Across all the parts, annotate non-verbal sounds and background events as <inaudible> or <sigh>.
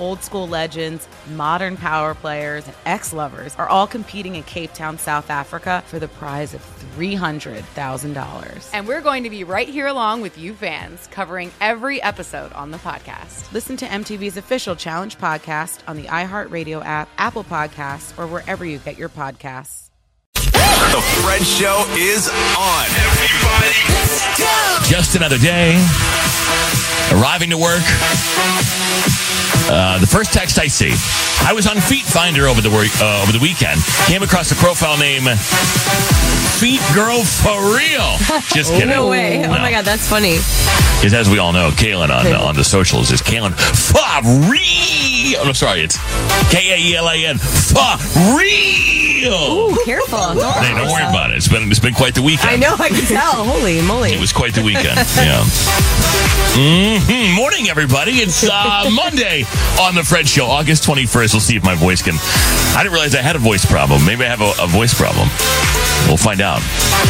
old school legends, modern power players, and ex lovers are all competing in Cape Town, South Africa for the prize of $300,000. And we're going to be right here along with you fans, covering every episode on the podcast. Listen to MTV's official Challenge podcast on the iHeartRadio app, Apple Podcasts, or wherever you get your podcasts. The Fred Show is on. Everybody, let's go. Just another day. Arriving to work. Uh, the first text I see, I was on Feet Finder over the work, uh, over the weekend. Came across a profile name, Feet Girl for real. <laughs> Just kidding. no way. No. Oh my god, that's funny. Because as we all know, Kaelan on uh, on the socials is Kaelan for real. Oh, no, sorry, it's K A E L A N for real. Ooh, careful. Hey, don't worry about it. It's been it's been quite the weekend. I know. I can tell. <laughs> Holy moly! It was quite the weekend. yeah. Mm-hmm. Morning, everybody. It's uh, <laughs> Monday on the Fred Show, August 21st. We'll see if my voice can. I didn't realize I had a voice problem. Maybe I have a, a voice problem. We'll find out.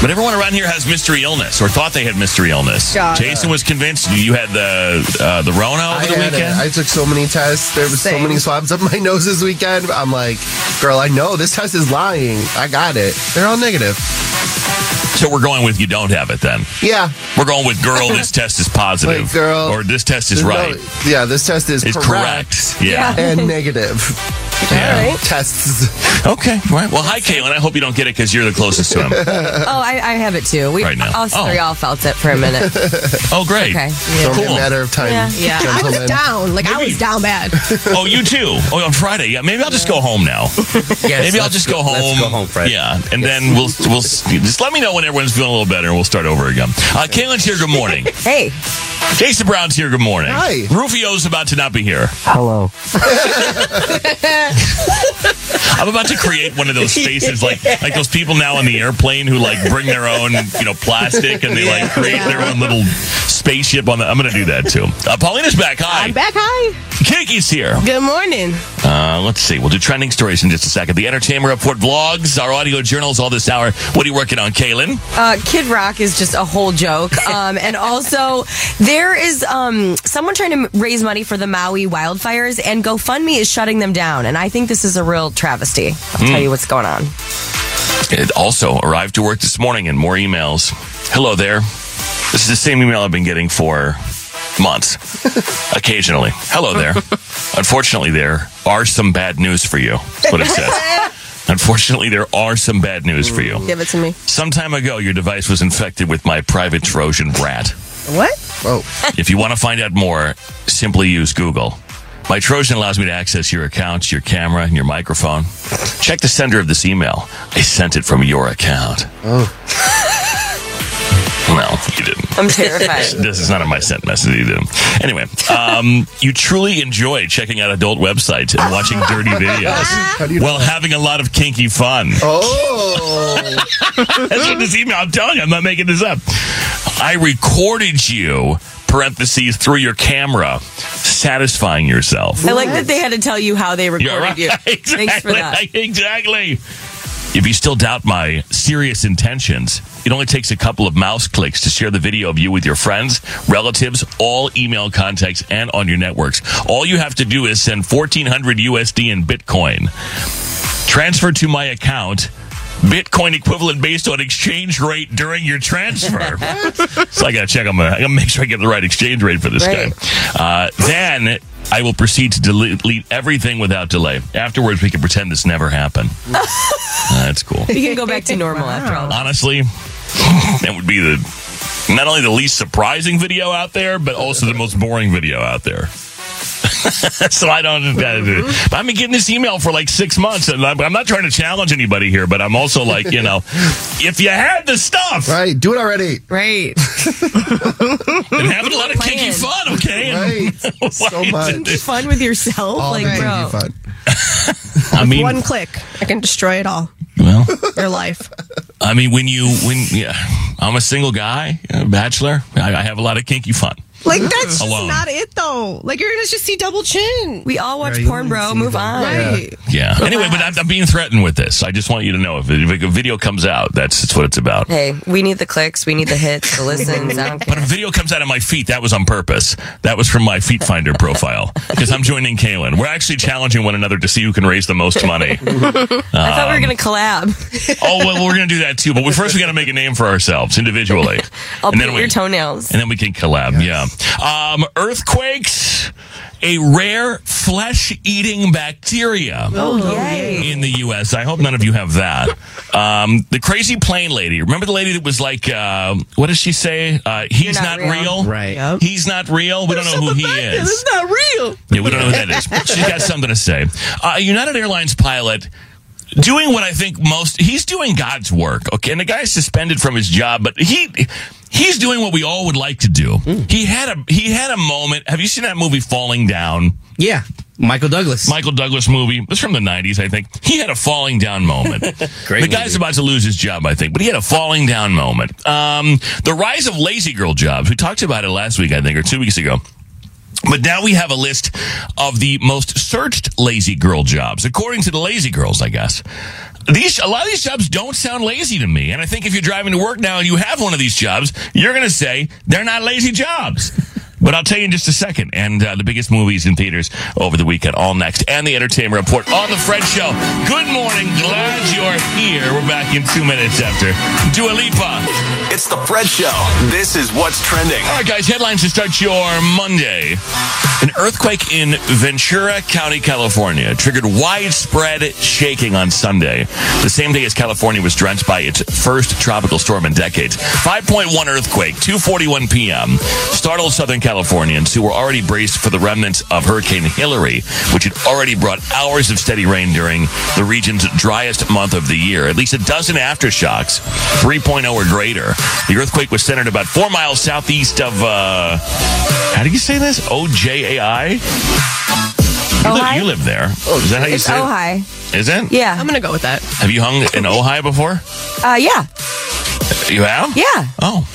But everyone around here has mystery illness or thought they had mystery illness. God. Jason was convinced you had the uh, the Rona over I the weekend. It. I took so many tests. There was Same. so many swabs up my <laughs> nose this weekend. I'm like, girl, I know this test is lying. I got it. They're all negative. So we're going with you don't have it then. Yeah. We're going with girl. This <laughs> test is positive. Girl. Or this test is right. No, yeah, this test is correct. correct. Yeah. And negative. Yeah. Right. Tests. Okay. Right. Well, hi, Caitlin. I hope you don't get it because you're the closest to him. oh, I, I, have it too. We, right now. All three oh. all felt it for a minute. <laughs> oh, great. Okay. Yeah. It's cool. a matter of time. Yeah. yeah. I was down. Like, maybe. I was down bad. <laughs> oh, you too? Oh, on Friday. Yeah. Maybe I'll just go home now. <laughs> yes, maybe I'll just go, go home. Let's go home, Fred. Yeah. And yes. then we'll, we'll just let me know when everyone's feeling a little better and we'll start over again. Uh, Caitlin's here. Good morning. hey. Jason Brown's here. Good morning. Hi. Rufio's about to not be here. Hello. <laughs> I'm about to create one of those faces like like those people now on the airplane who like bring their own you know plastic and they like create their own little spaceship on the. I'm going to do that too. Uh, Paulina's back. Hi. I'm back. Hi. Kiki's here. Good morning. Uh, let's see. We'll do trending stories in just a second. The Entertainment Report vlogs, our audio journals, all this hour. What are you working on, Kaelan? Uh, Kid Rock is just a whole joke. <laughs> Um, and also, there is um, someone trying to raise money for the Maui wildfires, and GoFundMe is shutting them down. And I think this is a real travesty. I'll mm. tell hmm. you what's going on. It also arrived to work this morning and more emails. Hello there. This is the same email I've been getting for months, <laughs> occasionally. Hello there. Unfortunately, there are some bad news for you. That's what it says. <laughs> Unfortunately, there are some bad news for you. Mm, give it to me. Some time ago, your device was infected with my private Trojan rat. What? Whoa. If you want to find out more, simply use Google. My Trojan allows me to access your accounts, your camera, and your microphone. Check the sender of this email. I sent it from your account. Oh. <laughs> No, you didn't. I'm terrified. <laughs> This is not in my sent message. You didn't. Anyway, um, you truly enjoy checking out adult websites and watching dirty videos while having a lot of kinky fun. Oh. <laughs> That's what this email. I'm telling you, I'm not making this up. I recorded you. Parentheses through your camera, satisfying yourself. I like that they had to tell you how they recorded You're right. you. <laughs> Exactly. Thanks for that. Exactly. If you still doubt my serious intentions, it only takes a couple of mouse clicks to share the video of you with your friends, relatives, all email contacts, and on your networks. All you have to do is send 1400 USD in Bitcoin. Transfer to my account. Bitcoin equivalent based on exchange rate during your transfer. <laughs> so I gotta check on my, I gotta make sure I get the right exchange rate for this Right. guy. Uh, then I will proceed to delete everything without delay. Afterwards, we can pretend this never happened. Uh, <laughs> that's cool. You can go back to normal after all. Honestly, <laughs> that would be the not only the least surprising video out there, but also the most boring video out there. <laughs> so I don't. Uh, I've been getting this email for like six months, and I'm, I'm not trying to challenge anybody here, but I'm also like, you know, <laughs> if you had the stuff, Right. Do it already. Right. and having a lot of kinky fun, okay? And- Right. So much. isn't Fun with yourself, All like the bro. fun. I mean, One click, I can destroy it all. Well, Your life. I mean, when you when yeah, I'm a single guy, a bachelor. I, I have a lot of kinky fun. Like mm-hmm. that's just Alone. not it though. Like you're gonna just see double chin. We all watch Yeah, you porn, only bro. see Move them. on. Right. Yeah. Anyway, but I'm, I'm being threatened with this. I just want you to know if, if a video comes out, that's, that's what it's about. Hey, we need the clicks. We need the hits, the listens. I don't But care. if a video comes out of my feet, that was on purpose. That was from my Feet Finder profile because I'm joining Kaelan. We're actually challenging one another to see who can raise the most money. <laughs> I thought we were going to collab. Um, oh well, we're gonna do that too. But we first we got to make a name for ourselves individually, I'll and paint then we your toenails. and then we can collab. Yeah. Um, earthquakes, a rare flesh-eating bacteria. Oh, yay. in the U.S. I hope none of you have that. Um, the crazy plane lady. Remember the lady that was like, uh, what does she say? Uh, he's not not, real. real. Right. He's not real. We don't know who he is. It's not real. Yeah, we don't know who that is. She's got <laughs> something to say. Uh, a United Airlines pilot doing what I think most he's doing God's work. Okay, and the guy's suspended from his job, but he he's doing what we all would like to do. He had a he had a moment. Have you seen that movie Falling Down? Yeah, Michael Douglas. Michael Douglas movie. Was from the 90s, I think. He had a falling down moment. <laughs> Great the guy's movie. about to lose his job, I think, but he had a falling down moment. Um, the rise of lazy girl jobs. We talked about it last week, I think, or two weeks ago. But now we have a list of the most searched lazy girl jobs, according to the lazy girls, I guess. These a lot of these jobs don't sound lazy to me, and I think if you're driving to work now and you have one of these jobs, you're going to say they're not lazy jobs. But I'll tell you in just a second. And uh, the biggest movies in theaters over the weekend, all next, and the entertainment report on the Fred Show. Good morning, glad you're here. We're back in two minutes after Dua Lipa. It's the Fred Show. This is what's trending. All right, guys, headlines to start your Monday. An earthquake in Ventura County, California, triggered widespread shaking on Sunday, the same day as California was drenched by its first tropical storm in decades. 5.1 earthquake, 2:41 p.m., startled Southern Californians who were already braced for the remnants of Hurricane Hillary, which had already brought hours of steady rain during the region's driest month of the year. At least a dozen aftershocks, 3.0 or greater. The earthquake was centered about four miles southeast of, uh, how do you say this? OJAI? You, live, you live there. Is that how you It's say Ojai. it? Is it? Yeah. I'm gonna go with that. Have you hung in Ojai before? Uh, yeah. You have? Yeah. Oh.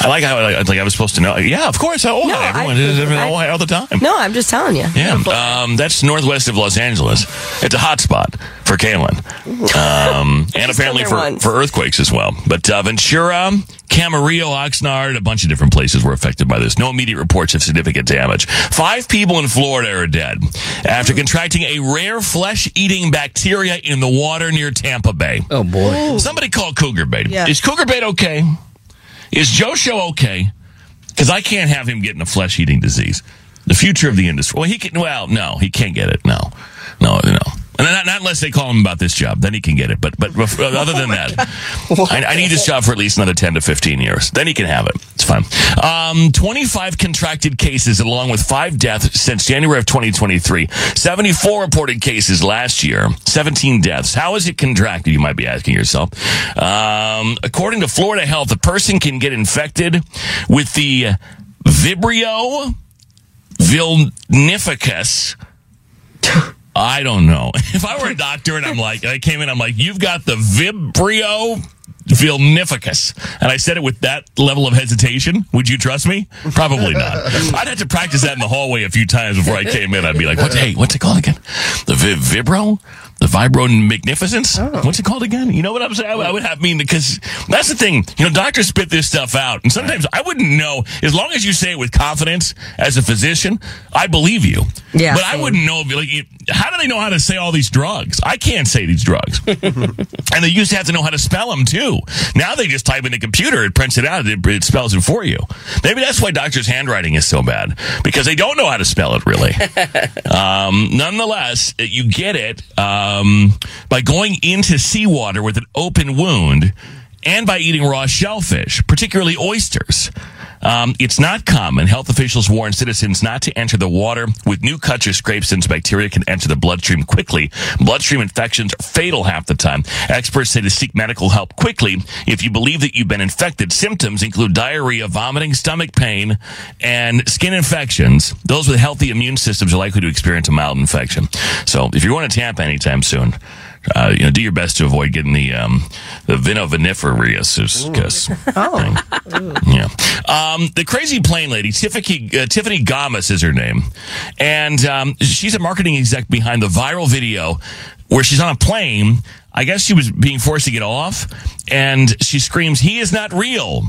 I like how like, like I was supposed to know. Yeah, of course. Ojai. No, I- Everyone is in I- Ojai all the time. No, I'm just telling you. Yeah, um, that's northwest of Los Angeles. It's a hot spot for Kaelan, um, <laughs> and apparently for, once. for earthquakes as well. But uh, Ventura, Camarillo, Oxnard, a bunch of different places were affected by this. No immediate reports of significant damage. Five people in Florida are dead after contracting a rare flesh-eating bacteria in the water near Tampa Bay. Oh boy. Somebody call cougar bait. Yeah. Is cougar bait okay? Is Joe Show okay? Because I can't have him getting a flesh eating disease. The future of the industry. Well, he can. Well, no, he can't get it. No, no, no. And not, not unless they call him about this job, then he can get it. But but <laughs> other than that, I, I need this job for at least another ten to fifteen years. Then he can have it. It's fine. Um, Twenty five contracted cases, along with five deaths since January of 2023. Seventy four reported cases last year. Seventeen deaths. How is it contracted? You might be asking yourself. Um, according to Florida Health, a person can get infected with the Vibrio vulnificus. <laughs> I don't know. <laughs> If I were a doctor and I'm like, I came in, I'm like, you've got the Vibrio vulnificus, and I said it with that level of hesitation, would you trust me? Probably not. <laughs> I'd have to practice that in the hallway a few times before I came in. I'd be like, what, hey, what's it called again? The vi- Vibro? The Vibro Magnificence? Oh. What's it called again? You know what I'm saying? I, I would have mean because that's the thing. You know, doctors spit this stuff out, and sometimes I wouldn't know. As long as you say it with confidence as a physician, I believe you. Yeah, but I wouldn't know. Like, you- how do they know how to say all these drugs? I can't say these drugs, <laughs> and they used to have to know how to spell them too. Now they just type in the computer, it prints it out, it, it spells it for you. Maybe that's why doctors' handwriting is so bad because they don't know how to spell it really. <laughs> Um, nonetheless, you get it um, by going into seawater with an open wound and by eating raw shellfish, particularly oysters. Um, it's not common. Health officials warn citizens not to enter the water with new cuts or scrapes since bacteria can enter the bloodstream quickly. Bloodstream infections are fatal half the time. Experts say to seek medical help quickly if you believe that you've been infected. Symptoms include diarrhea, vomiting, stomach pain, and skin infections. Those with healthy immune systems are likely to experience a mild infection. So if you're going to Tampa anytime soon, uh, you know, do your best to avoid getting the um, the vinoviniferius because yeah. Um, the crazy plane lady, Tiffany uh, Tiffany Gomas is her name, and um, she's a marketing exec behind the viral video where she's on a plane. I guess she was being forced to get off, and she screams, "He is not real."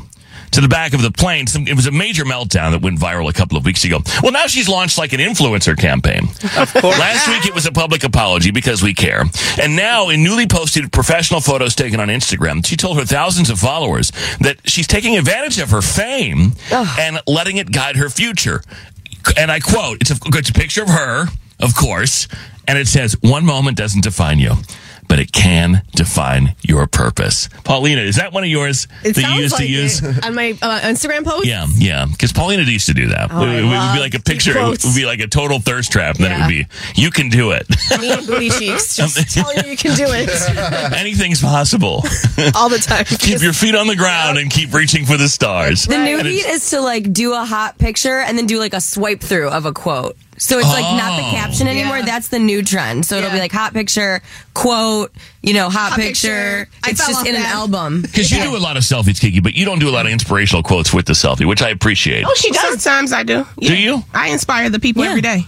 To the back of the plane. Some, it was a major meltdown that went viral a couple of weeks ago. Well, now she's launched like an influencer campaign. Of course. Last week it was a public apology because we care. And now in newly posted professional photos taken on Instagram, she told her thousands of followers that she's taking advantage of her fame and letting it guide her future. And I quote, it's a, it's a picture of her, of course, and it says, one moment doesn't define you. But it can define your purpose. Paulina, is that one of yours It that you used like to use? on my uh, Instagram post. Yeah, yeah. Because Paulina used to do that. Oh, I it, would- it would be like a the picture. It would be like a total thirst trap. And then it would be, you can do it. Me and booty cheeks <laughs> just telling you you can do it <laughs> Anything's possible. <laughs> all the time. keep your feet on the ground and keep reaching for the stars. The new And heat is to like do a hot picture and then do like a swipe through of a quote. So it's like not the Oh. caption anymore. Yeah. That's the new trend. So it'll be like hot picture, quote, you know, hot, Hot picture. picture. It's just off in an album. <laughs> Because you do a lot of selfies, Kiki, but you don't do a lot of inspirational quotes with the selfie, which I appreciate. Oh, she does. Sometimes I do. Do you? I inspire the people every day.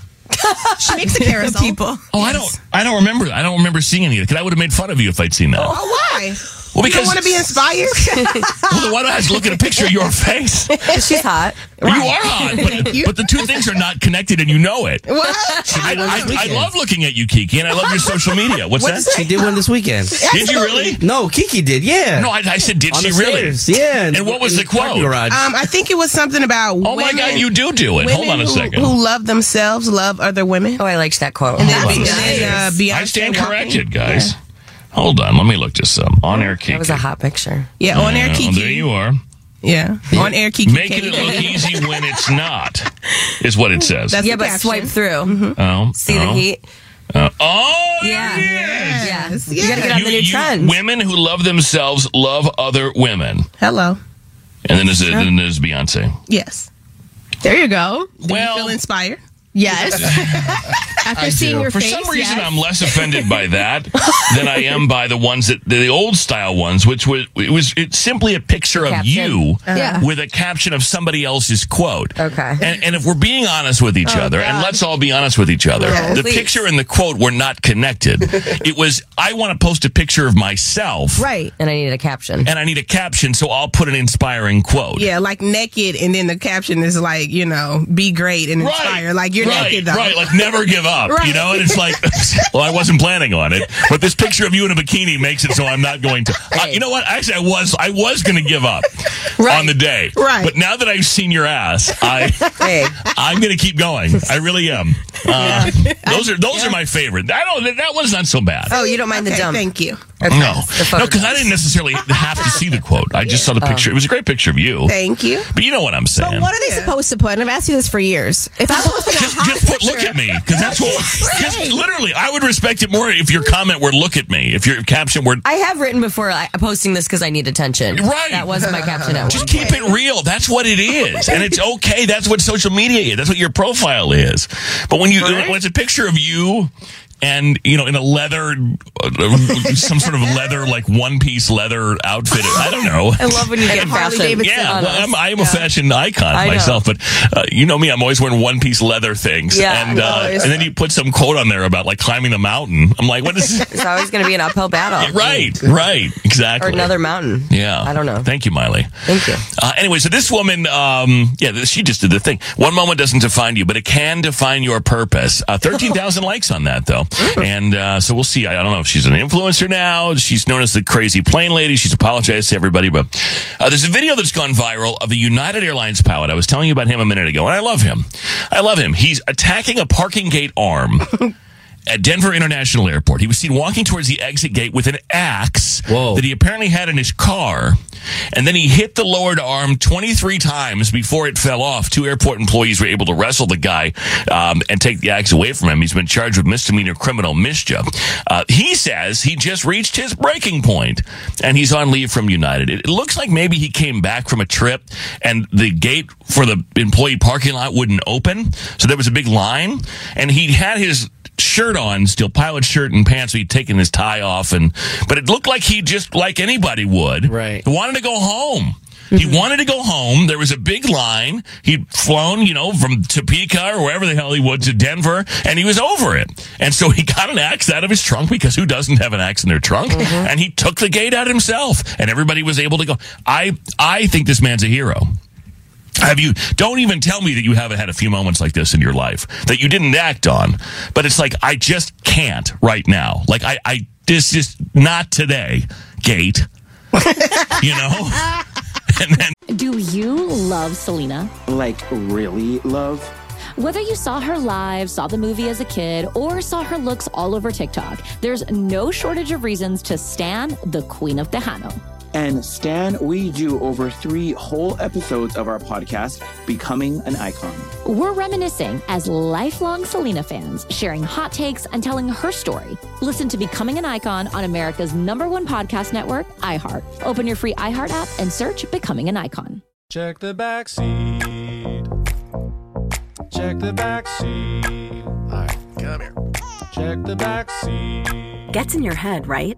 She makes a <laughs> carousel. People. Oh, I don't. I don't remember. I don't remember seeing any of it. Because I would have made fun of you if I'd seen that. Oh, why? <laughs> Well, you because don't want to be inspired? <laughs> well, then why don't I just look at a picture of your face? <laughs> She's hot. You are hot, <laughs> but, but the two things are not connected, and you know it. what? I, I, I love looking at you, Kiki, and I love your social media. What's What's that? She did one this weekend. Did you really? No, Kiki did. Yeah. No, I, I said, did On she the really? stairs, Yeah. And what was in the quote? parking garage. Um, I think it was something about Oh my God, you do do it. Hold on a second. Who love themselves, love other women. Oh, I liked that quote. And then, Hold Be- a uh, I stand corrected, guys. Hold on, let me look this up. On air Kiki. That was a hot picture. Yeah, on air Uh, Kiki. there you are. Yeah, on air Kiki. Making it look easy when it's not, is what it says. That's yeah, the but caption. swipe through. oh, See oh, the heat? uh, oh, Yeah. there it is. Yeah. You gotta get on You- the new you- trend. Women who love themselves love other women. Hello. And then there's, then there's Beyonce. Yes. There you go. Do you Well- feel inspired? Yes. <laughs> After seeing your For face, some reason, yes. I'm less offended by that <laughs> than I am by the ones that the old style ones, which was it was it's simply a picture of Caption. you uh-huh. Yeah. with a caption of somebody else's quote. Okay. And, and if we're being honest with each oh, other, and let's all be honest with each other, Yeah, the please. picture and the quote were not connected. <laughs> it was I want to post a picture of myself, right. And I need a caption. and I need a caption, so I'll put an inspiring quote. Yeah, like naked, and then the caption is like, you know, be great and inspire. Like you're right, naked though. Right, like never give up. up, you know, and it's like, <laughs> well, I wasn't planning on it, but this picture of you in a bikini makes it so I'm not going to. Uh, you know what? Actually, I was, I was going to give up on the day, Right. But now that I've seen your ass, I, <laughs> I'm going to keep going. I really am. <laughs> Uh, Those are those are my favorite. I don't. That one's not so bad. Oh, you don't mind the Okay, dump. Thank you. No, no, because I didn't necessarily have to see the quote. I just saw the picture. It was a great picture of you. Thank you. But you know what I'm saying. But what are they supposed to put? And I've asked you this for years. If I'm posting a just, hot just put look at me because that's what. <laughs> Just literally, I would respect it more if your comment were "look at me." If your caption were I have written before I, posting this because I need attention. Right. That was my caption at <laughs> Just keep it real. That's what it is, and it's okay. That's what social media is. That's what your profile is. But when you when it's a picture of you. And you know, in a leather, uh, some sort of leather, like one piece leather outfit. I don't know. I love when you get Harley fashion. Davidson Yeah, well. I'm, I'm a fashion icon I know. myself, but uh, you know me, I'm always wearing one piece leather things. Yeah, and uh, and then you put some quote on there about like climbing the mountain. I'm like, what is? <laughs> It's always going to be an uphill battle. <laughs> right, right, exactly. Or another mountain. Yeah, I don't know. Thank you, Miley. Thank you. Uh, anyway, so this woman, um, yeah, she just did the thing. One moment doesn't define you, but it can define your purpose. Uh, 13,000 <laughs> likes on that, though. And uh, so we'll see. I, I don't know if she's an influencer now. She's known as the crazy plane lady. She's apologized to everybody. But uh, there's a video that's gone viral of a United Airlines pilot. I was telling you about him a minute ago, and I love him. I love him. He's attacking a parking gate arm. <laughs> At Denver International Airport, he was seen walking towards the exit gate with an axe Whoa. that he apparently had in his car, and then he hit the lowered arm 23 times before it fell off. Two airport employees were able to wrestle the guy um, and take the axe away from him. He's been charged with misdemeanor criminal mischief. Uh, he says he just reached his breaking point, and he's on leave from United. It, it looks like maybe he came back from a trip, and the gate for the employee parking lot wouldn't open, so there was a big line, and he had his shirt on, still pilot shirt and pants. So he'd taken his tie off, and but it looked like he just like anybody would, Right. Wanted to go home. He mm-hmm. wanted to go home. There was a big line. He'd flown, you know, from Topeka or wherever the hell he would to Denver, and he was over it. And so he got an axe out of his trunk because who doesn't have an axe in their trunk? Mm-hmm. And he took the gate out himself, and everybody was able to go. I I think this man's a hero. Have you? Don't even tell me that you haven't had a few moments like this in your life that you didn't act on. But it's like I just can't right now. Like I, I this just not today. Gate, you know. <laughs> And then Do you love Selena? Like, really love? Whether you saw her live, saw the movie as a kid, or saw her looks all over TikTok, there's no shortage of reasons to stan the Queen of Tejano. And Stan, we do over three whole episodes of our podcast, Becoming an Icon. We're reminiscing as lifelong Selena fans, sharing hot takes and telling her story. Listen to Becoming an Icon on America's number one podcast network, iHeart. Open your free iHeart app and search Becoming an Icon. Check the back seat. Check the back seat. All right, come here. Check the back seat. Gets in your head, right?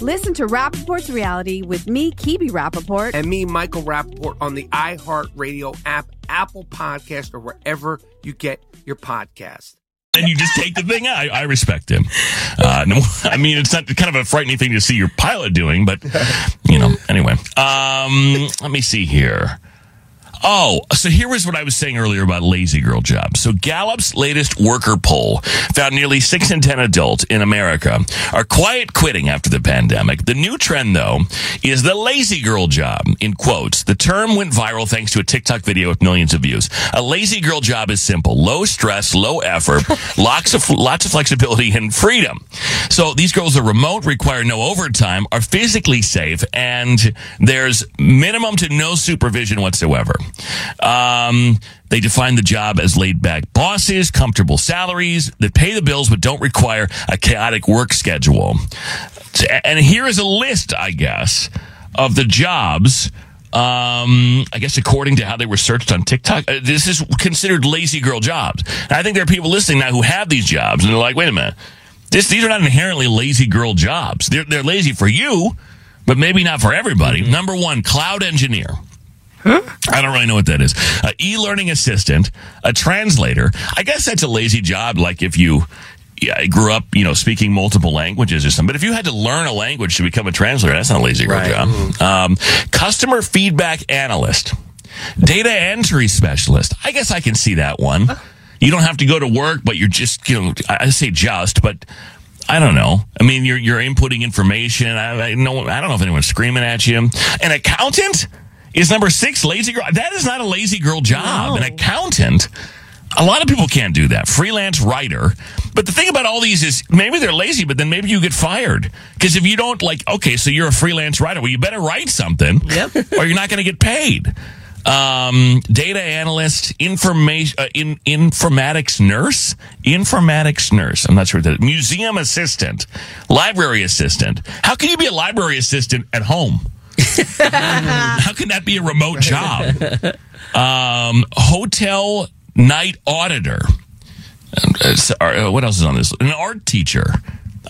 Listen to Rapaport's reality with me, Kibi Rapaport. and me, Michael Rapaport, on the iHeartRadio app, Apple Podcast, or wherever you get your podcast. and you just take the thing out. I, I respect him. Uh, no, <laughs> I mean, it's not kind of a frightening thing to see your pilot doing, but you know. Anyway, um, let me see here. Oh, so here was what I was saying earlier about lazy girl jobs. So Gallup's latest worker poll found nearly six in 10 adults in America are quiet quitting after the pandemic. The new trend, though, is the lazy girl job, in quotes. The term went viral thanks to a TikTok video with millions of views. A lazy girl job is simple, low stress, low effort, <laughs> lots of, lots of flexibility and freedom. So these girls are remote, require no overtime, are physically safe, and there's minimum to no supervision whatsoever. Um, they define the job as laid back bosses, comfortable salaries that pay the bills but don't require a chaotic work schedule. And here is a list, I guess, of the jobs. Um, I guess according to how they were searched on TikTok, uh, this is considered lazy girl jobs. And I think there are people listening now who have these jobs and they're like, wait a minute. This, these are not inherently lazy girl jobs. They're, they're lazy for you, but maybe not for everybody. Number one, cloud engineer. I don't really know what that is. Uh, e-learning assistant, a translator. I guess that's a lazy job. Like if you yeah, grew up, you know, speaking multiple languages or something. But if you had to learn a language to become a translator, that's not a lazy Right. job. Um, customer feedback analyst, data entry specialist. I guess I can see that one. You don't have to go to work, but you're just, you know, I I say just, but I don't know. I mean, you're you're inputting information. I, I know. I don't know if anyone's screaming at you. An accountant is number six. Lazy girl. That is not a lazy girl job. An accountant. A lot of people can't do that. Freelance writer. But the thing about all these is maybe they're lazy, but then maybe you get fired. Because if you don't like, okay, so you're a freelance writer. Well, you better write something. Yep. or you're not going to get paid. Um, data analyst, information, uh, in, informatics nurse, informatics nurse. I'm not sure what that is. Museum assistant, library assistant. How can you be a library assistant at home? How can that be a remote job? Um, hotel night auditor. Uh, so- uh, what else is on this? An art teacher.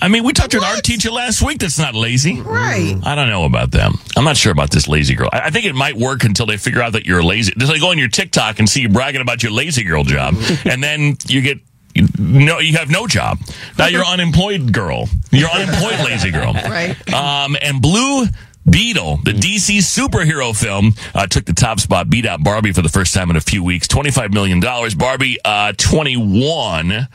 I mean, we talked to an art teacher last week that's not lazy. Right. I don't know about them. I'm not sure about this lazy girl. I, I think it might work until they figure out that you're lazy. Just like go on your TikTok and see you bragging about your lazy girl job, and then you get you, no, you have no job. Now you're unemployed girl. You're unemployed lazy girl. <laughs> Right. Um, and Blue Beetle, the DC superhero film, uh, took the top spot, beat out Barbie for the first time in a few weeks. $25 million. Barbie, uh, 21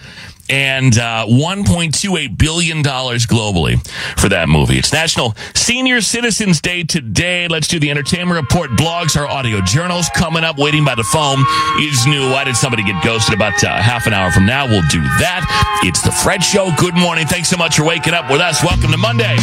and uh, $1.28 billion globally for that movie. It's National Senior Citizens Day today. Let's do the entertainment report. Blogs, our audio journals coming up. Waiting by the phone is new. Why did somebody get ghosted? About uh, half an hour from now, we'll do that. It's the Fred Show. Good morning. Thanks so much for waking up with us. Welcome to Monday.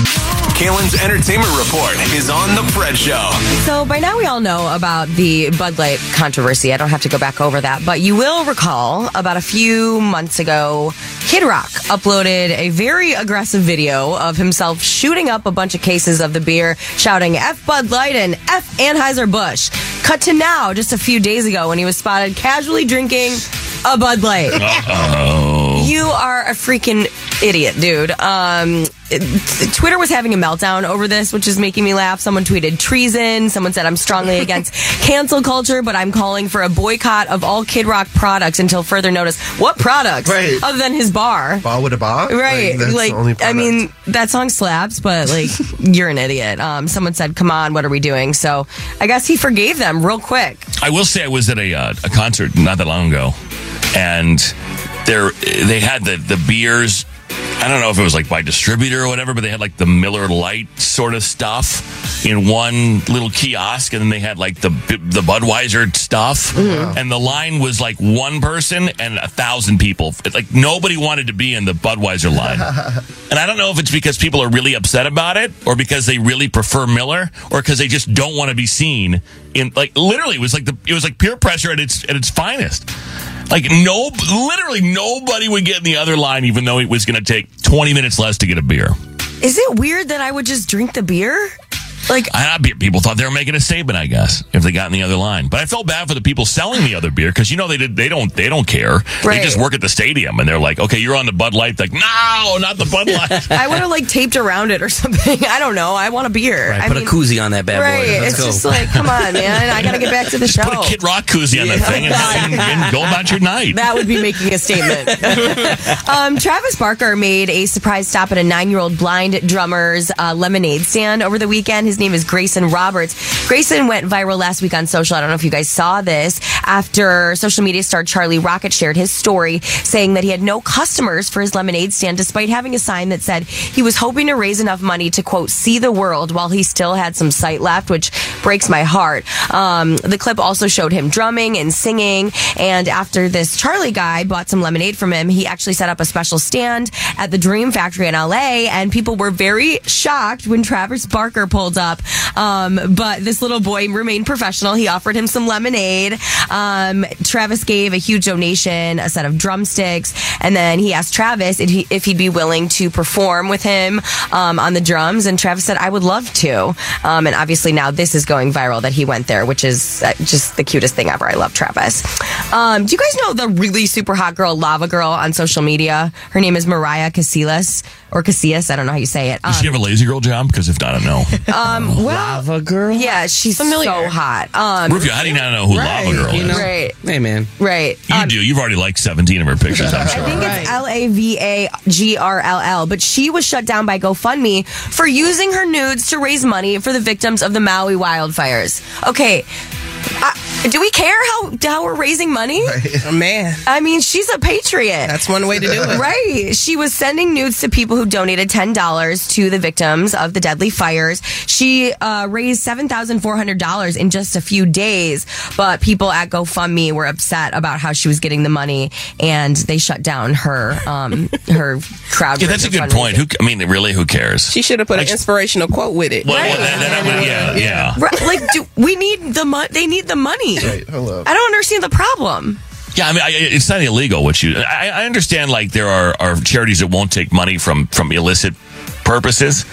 Kaelan's entertainment report is on the Fred Show. So by now we all know about the Bud Light controversy. I don't have to go back over that, but you will recall about a few months ago, Kid Rock uploaded a very aggressive video of himself shooting up a bunch of cases of the beer, shouting F Bud Light and F Anheuser-Busch. Cut to now, just a few days ago when he was spotted casually drinking a Bud Light. Uh-oh. You are a freaking idiot, dude. Um, it- Twitter was having a meltdown over this, which is making me laugh. Someone tweeted treason. Someone said I'm strongly <laughs> against cancel culture, but I'm calling for a boycott of all Kid Rock products until further notice. What products? Right. Other than his bar. Ba with a ba? Right. that's Like, the only I product. mean, that song slaps, but like, <laughs> you're an idiot. Um, someone said, come on, what are we doing? So I guess he forgave them real quick. I will say I was at a uh, a concert not that long ago, and there they had the the beers I don't know if it was like by distributor or whatever, but they had like the Miller Lite sort of stuff in one little kiosk, and then they had like the the Budweiser stuff, mm-hmm. and the line was like one person and a thousand people. Like nobody wanted to be in the Budweiser line, <laughs> and I don't know if it's because people are really upset about it, or because they really prefer Miller, or because they just don't want to be seen in like literally it was like the it was like peer pressure at its at its finest. Like no, literally nobody would get in the other line, even though it was going to take twenty minutes less to get a beer. Is it weird that I would just drink the beer? Like I, I- people thought they were making a statement, I guess, if they got in the other line. But I felt bad for the people selling the other beer because you know they did. They don't. They don't care. They just work at the stadium and they're like, okay, you're on the Bud Light. Like, no, not the Bud Light. <laughs> I would have like taped around it or <laughs> something. I don't know. I want a beer. Right, I put mean- a koozie on that bad right. boy. Let's it's go. just like, come on, man. I got to get back to the show. Put a Kid Rock koozie on that thing and, and, and go about your night. That would be making a statement. <laughs> um, Travis Barker made a surprise stop at a nine year old blind drummer's uh, lemonade stand over the weekend. His name is Grayson Roberts. Grayson went viral last week on social. I don't know if you guys saw this after social media star Charlie Rocket shared his story saying that he had no customers for his lemonade stand despite having a sign that said he was hoping to raise enough money to quote see the world while he still had some sight left, which breaks my heart. Um, the clip also showed him drumming and singing. And after this Charlie guy bought some lemonade from him, he actually set up a special stand at the Dream Factory in LA. And people were very shocked when Travis Barker pulled up. Um, but this little boy remained professional. He offered him some lemonade. Um, Travis gave a huge donation, a set of drumsticks, and then he asked Travis if, he, if he'd be willing to perform with him um, on the drums. And Travis said, "I would love to." Um, and obviously now this is going viral that he went there, which is uh, just the cutest thing ever. I love Travis. Um, do you guys know the really super hot girl, Lava Girl, on social media? Her name is Mariah Casillas or Casillas. I don't know how you say it. Does she have a lazy girl job? Because if not, I don't know. <laughs> Um, well, Lava Girl. Yeah, she's Familiar. so hot. Um, Rufio, how do you not know who Lava Girl you is? know? Right. Hey, man. Right. You do. You've already liked 17 of her pictures, I'm sure. I think it's L A V A G R L L, but she was shut down by GoFundMe for using her nudes to raise money for the victims of the Maui wildfires. Okay. Uh, do we care how how we're raising money? Oh, man. I mean, she's a patriot. That's one way to do it. Right. She was sending nudes to people who donated $10 to the victims of the deadly fires. She uh, raised $7,400 in just a few days, but people at GoFundMe were upset about how she was getting the money and they shut down her um, <laughs> her crowd. Yeah, that's a good point. Who? I mean, really, who cares? She should have put an inspirational quote with it. Well, well, that- that- that- yeah, yeah. Right, like, do we need the money? They need the money. hello. I don't understand the problem. Yeah, I mean, I, it's not illegal. What you, I, I understand. Like there are, are charities that won't take money from from illicit purposes.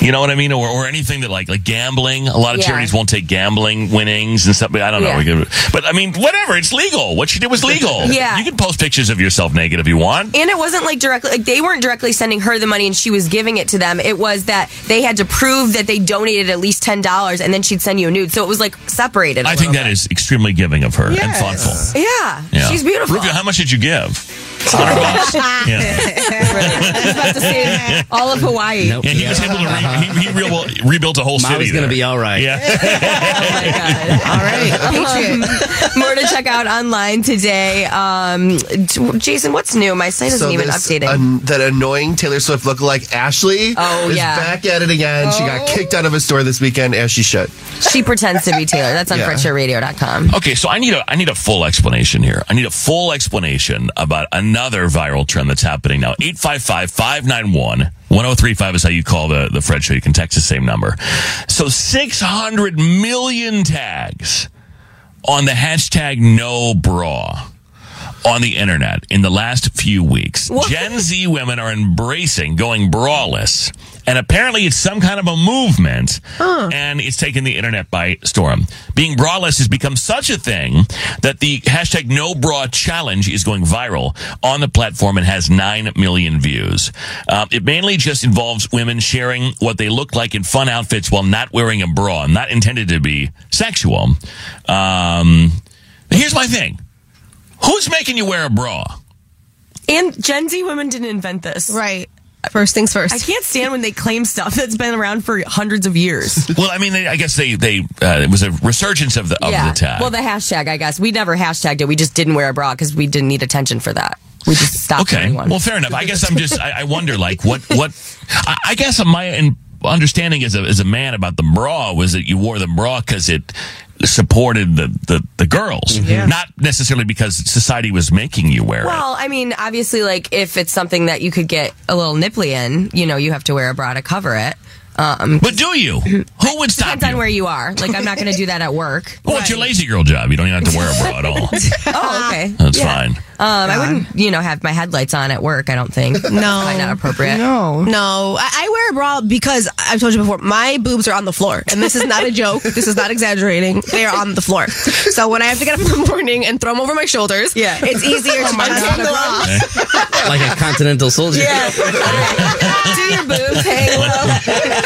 You know what I mean, or, or anything that like like gambling. A lot of Yeah. charities won't take gambling winnings and stuff. I don't know, Yeah. But I mean, whatever. It's legal. What she did was legal. <laughs> Yeah. you can post pictures of yourself naked if you want. And it wasn't like directly, like they weren't directly sending her the money and she was giving it to them. It was that they had to prove that they donated at least $10 and then she'd send you a nude. So it was like separated. I think that is extremely giving of her and thoughtful. Yeah, Yeah. she's beautiful. Rufio, how much did you give? Hundred bucks. Yeah. I was about to say all of Hawaii. Yeah, he was able to re- he, he re- rebuilt a whole city. Maui's gonna be all right. Yeah. <laughs> All right. More to check out online today. Um, t- Jason, what's new? My site isn't even this, updating. an- that annoying Taylor Swift lookalike Ashley Oh, is yeah. back at it again. She got Oh. kicked out of a store this weekend, as she should. she pretends to be Taylor. That's on Yeah. FredShowRadio.com. Okay, so I need a I need a full explanation here. I need a full explanation about another viral trend that's happening now. 855-591 1035 is how you call the, the Fred Show. You can text the same number. So 600 million tags on the hashtag no bra on the internet in the last few weeks. Gen Z women are embracing going braless. And apparently it's some kind of a movement and it's taken the internet by storm. Being braless has become such a thing that the hashtag no bra challenge is going viral on the platform and has 9 million views. Um, it mainly just involves women sharing what they look like in fun outfits while not wearing a bra, not intended to be sexual. Um, here's my thing. Who's making you wear a bra? And Gen Z women didn't invent this. Right. First things first. I can't stand when they claim stuff that's been around for hundreds of years. <laughs> Well, I mean, they, I guess they they uh, it was a resurgence of the of yeah. the tag. Well, the hashtag, I guess. We never hashtagged it. We just didn't wear a bra because we didn't need attention for that. We just stopped Okay. wearing. Well, fair enough. I guess I'm just, I, I wonder, like, what, what, I, I guess my understanding as a, as a man about the bra was that you wore the bra because it supported the, the, the girls, mm-hmm. Yeah. not necessarily because society was making you wear it. Well, I mean, obviously, like if it's something that you could get a little nipply in, you know, you have to wear a bra to cover it. Um, but do you? <laughs> Who would stop Depends on where you are. Like, I'm not going to do that at work. <laughs> Well, it's your lazy girl job. You don't even have to wear a bra at all. <laughs> oh, okay. That's Yeah. fine. Um, I wouldn't, you know, have my headlights on at work. I don't think. That's No. probably not appropriate. No. No. I, I wear a bra because I've told you before, my boobs are on the floor. And this is not a joke. this is not exaggerating. They are on the floor. So when I have to get up in the morning and throw them over my shoulders, yeah. it's easier to Oh my God. a bra. like a continental soldier. Yeah. Do your boobs hang low?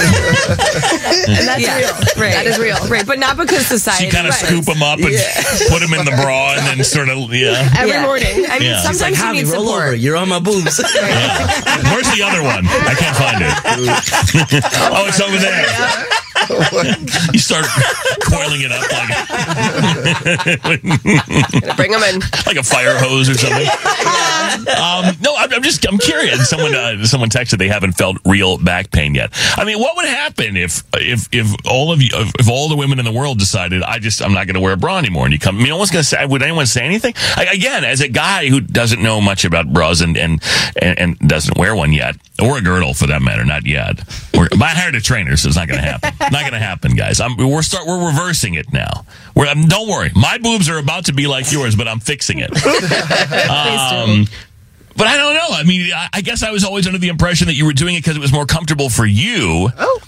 And that's Yeah. real. Right. That is real. Right, but not because society. you kind of Right. scoop them up and put them in the bra and then sort of, yeah. Every Yeah. morning. I mean, Yeah. sometimes Like, you need roll support. over. You're on my boobs. <laughs> Where's the other one? I can't find it. <laughs> oh, it's over there. <laughs> you start coiling it up like Bring them in. like a fire hose or something. Um, no, I'm, I'm just I'm curious. Someone uh, someone texted they haven't felt real back pain yet. I mean, what would happen if if if all of you if, if all the women in the world decided I just I'm not going to wear a bra anymore? And you come, no one's going to say. Would anyone say anything? I, again, as a guy who doesn't know much about bras and and and, and doesn't wear one yet, or a girdle for that matter, not yet. Or, but I hired a trainer, so it's not going to happen. Not going to happen, guys. I'm, we're start we're reversing it now. We're, um, don't worry, my boobs are about to be like yours, but I'm fixing it. <laughs> Um, but I don't know. I mean, I, I guess I was always under the impression that you were doing it because it was more comfortable for you. Oh.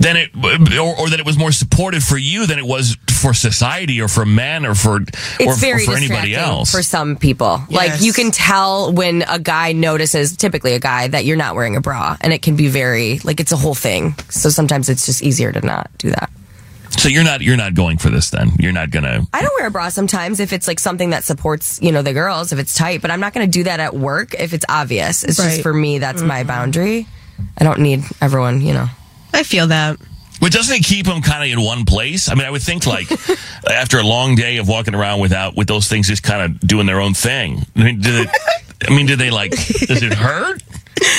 Than it, or, or that it was more supportive for you than it was for society or for men or for It's or, very or for anybody else. for some people. Like you can tell when a guy notices, typically a guy, that you're not wearing a bra, and it can be very like it's a whole thing. So sometimes it's just easier to not do that. So you're not you're not going for this then. You're not gonna. I don't wear a bra sometimes if it's like something that supports, you know, the girls, if it's tight, but I'm not going to do that at work if it's obvious. It's Right. just for me, that's my mm-hmm. boundary. I don't need everyone, you know. I feel that. But doesn't it keep them kind of in one place? I mean, I would think like <laughs> after a long day of walking around without with those things just kind of doing their own thing. I mean, did it? I mean, did they like? Does it hurt?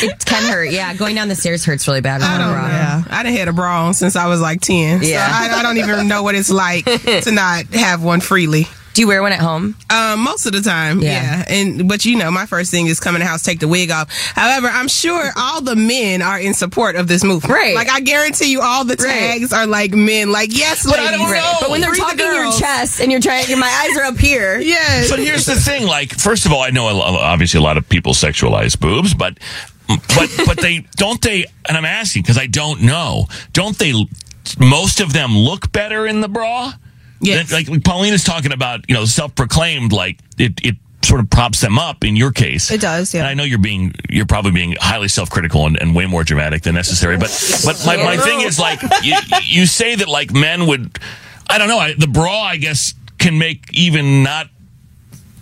It can hurt. Yeah, going down the stairs hurts really bad. I don't. Yeah, I done had a bra on since I was like ten. Yeah. so I, I don't even know what it's like <laughs> to not have one freely. Do you wear one at home? Um, most of the time, Yeah. yeah. And but you know, my first thing is come in the house, take the wig off. However, I'm sure all the men are in support of this movement. Right. Like I guarantee you, all the Right. tags are like men. Like yes, But I don't know. But when they're Free the talking your chest and you're trying, your, my eyes are up here. <laughs> Yes. But here's the thing: like, first of all, I know obviously a lot of people sexualize boobs, but but but they <laughs> don't they? And I'm asking because I don't know. Don't they? Most of them look better in the bra. Yes. Like, like Paulina's talking about, you know, self-proclaimed. Like it, it sort of props them up. In your case, It does, yeah. And I know you're being, you're probably being highly self-critical and, and way more dramatic than necessary. But but my, my thing is like you, you say that like men would, I don't know. I, the bra, I guess, can make even not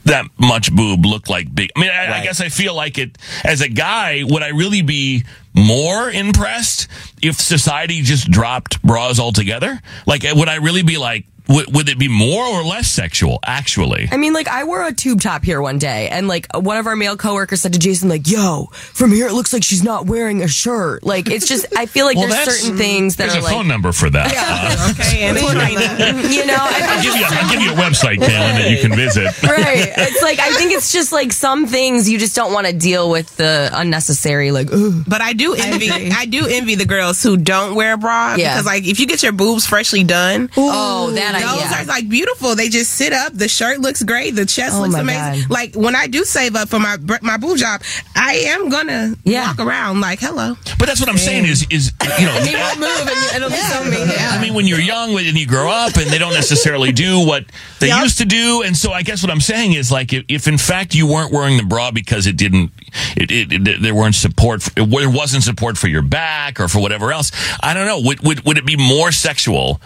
that much boob look like big. I mean, I, I guess I feel like it as a guy. Would I really be more impressed if society just dropped bras altogether? Like, would I really be like, would, would it be more or less sexual? Actually, I mean, like, I wore a tube top here one day, and like one of our male coworkers said to Jason, like, "Yo, from here it looks like she's not wearing a shirt." Like, it's just, I feel like Well, there's certain things that there's are a like, phone number for that. Uh, <laughs> Okay, and you know, I I'll give you. I'll give you a website, Kaelan, that you can visit. <laughs> right. It's like I think it's just like some things you just don't want to deal with the unnecessary, like, ugh. But I do envy. I, do envy the girls who don't wear a bra Yeah. because, like, if you get your boobs freshly done, Oh, that I- those yeah. are like beautiful. They just sit up. The shirt looks great. The chest Oh, looks amazing. God. Like when I do save up for my br- my boob job, I am gonna Yeah. walk around like, hello. But that's what I'm saying is is you know. <laughs> they won't move, and it'll be so mean. I mean, when you're young and you grow up and they don't necessarily do what they used to do. And so I guess what I'm saying is like, if, if in fact you weren't wearing the bra because it didn't, it, it, it there weren't support, for, there wasn't support for your back or for whatever else. I don't know. Would, would, would it be more sexual?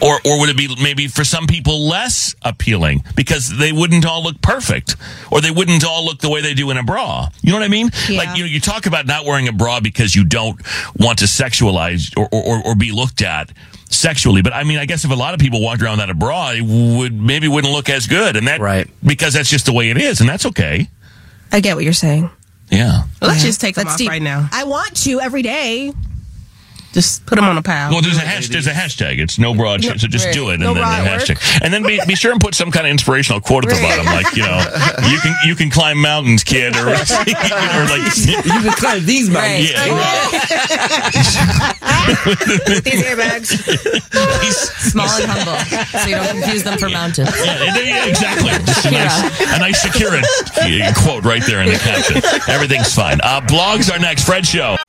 Or, or would it be maybe for some people less appealing because they wouldn't all look perfect or they wouldn't all look the way they do in a bra? You know what I mean? Like, you know, you talk about not wearing a bra because you don't want to sexualize or, or, or be looked at sexually. But I mean, I guess if a lot of people walked around that abroad, it would maybe wouldn't look as good, and that right because that's just the way it is, and that's okay. I get what you're saying. Yeah. Let's just take them That's off deep. right now. I want to every day. Just put them on a pile. Well, there's a hash, there's a hashtag. It's no broad, No- so just right. do it, and No then the bra at work. hashtag, and then be, be sure and put some kind of inspirational quote at the Right. bottom, like you know, <laughs> you can you can climb mountains, kid, or, <laughs> or <laughs> like you can climb these mountains. Yeah, These airbags. Small and humble, so you don't confuse them for mountains. Yeah, yeah, exactly. Just a nice, a nice Shakira uh, quote right there in the caption. Everything's fine. Uh, blogs are next. Fred Show.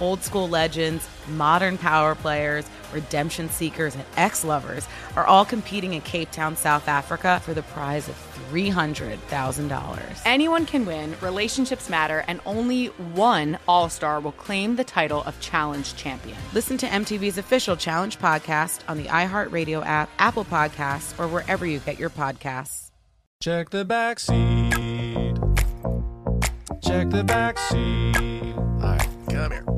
Old school legends, modern power players, redemption seekers, and ex lovers are all competing in Cape Town, South Africa for the prize of $300,000. Anyone can win, relationships matter, and only one All Star will claim the title of Challenge Champion. Listen to MTV's official Challenge podcast on the iHeartRadio app, Apple Podcasts, or wherever you get your podcasts. Check the back seat. Check the back seat. All right, come here.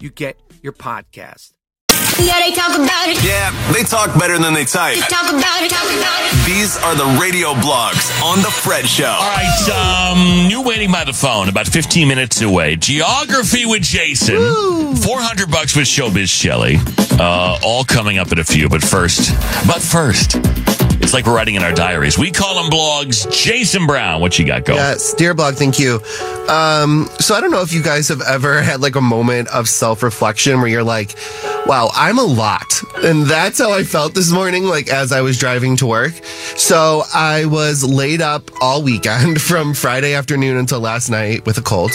you get your podcast. Yeah, they talk about it. Yeah, they talk better than they type. Talk about it, talk about it. These are the radio blogs on The Fred Show. All right, um, new waiting by the phone, about 15 minutes away. Geography with Jason. 400 bucks with Showbiz Shelly. Uh, all coming up in a few, but first, but first, it's like we're writing in our diaries. We call them blogs. Jason Brown, what you got going? Yes, dear blog, thank you. Um, so I don't know if you guys have ever had like a moment of self reflection where you're like, wow, I'm a lot. And that's how I felt this morning, like as I was driving to work. So I was laid up all weekend <laughs> from Friday afternoon until last night with a cold.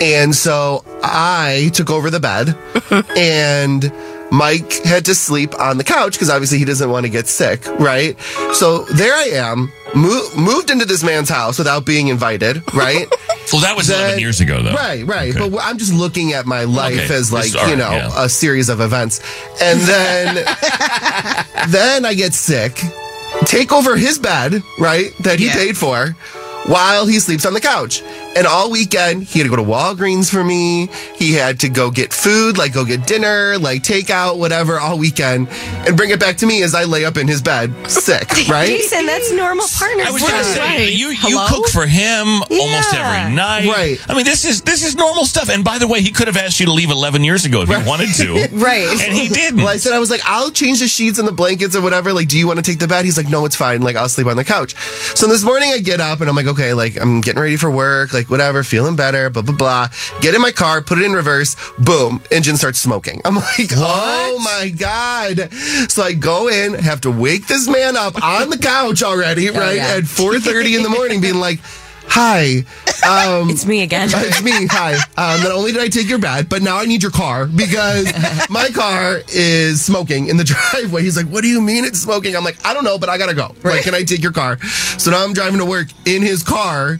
And so I took over the bed <laughs> and Mike had to sleep on the couch because obviously he doesn't want to get sick, right? So there I am, mo- moved into this man's house without being invited, right? <laughs> Well, that was 11 years ago, though. Right, right. But I'm just looking at my life Okay. as like, This- you know, yeah. a series of events. And then, <laughs> then I get sick, take over his bed, right, that he Yeah. paid for, while he sleeps on the couch. And all weekend, he had to go to Walgreens for me. He had to go get food, like go get dinner, like takeout, whatever, all weekend, and bring it back to me as I lay up in his bed, sick, <laughs> right? Jason, that's normal partner. I was going to say Right. you you Hello? cook for him almost every night. Right. I mean, this is this is normal stuff. And by the way, he could have asked you to leave 11 years ago if he wanted to. <laughs> Right. And he didn't. Well, I said, I was like, I'll change the sheets and the blankets or whatever. Like, do you want to take the bed? He's like, no, it's fine. Like, I'll sleep on the couch. So this morning I get up and I'm like, okay, like, I'm getting ready for work, like, whatever, feeling better, blah, blah, blah. Get in my car, put it in reverse, boom, engine starts smoking. I'm <laughs> like, oh my God. So I go in, have to wake this man up on the couch already, oh, right? yeah. At 4.30 in the morning, being <laughs> like, Hi. Um, <laughs> It's me again. <laughs> it's me. Hi. Um, not only did I take your bed, but now I need your car because <laughs> my car is smoking in the driveway. He's like, What do you mean it's smoking? I'm like, I don't know, but I gotta go. Like, can I take your car? So now I'm driving to work in his car.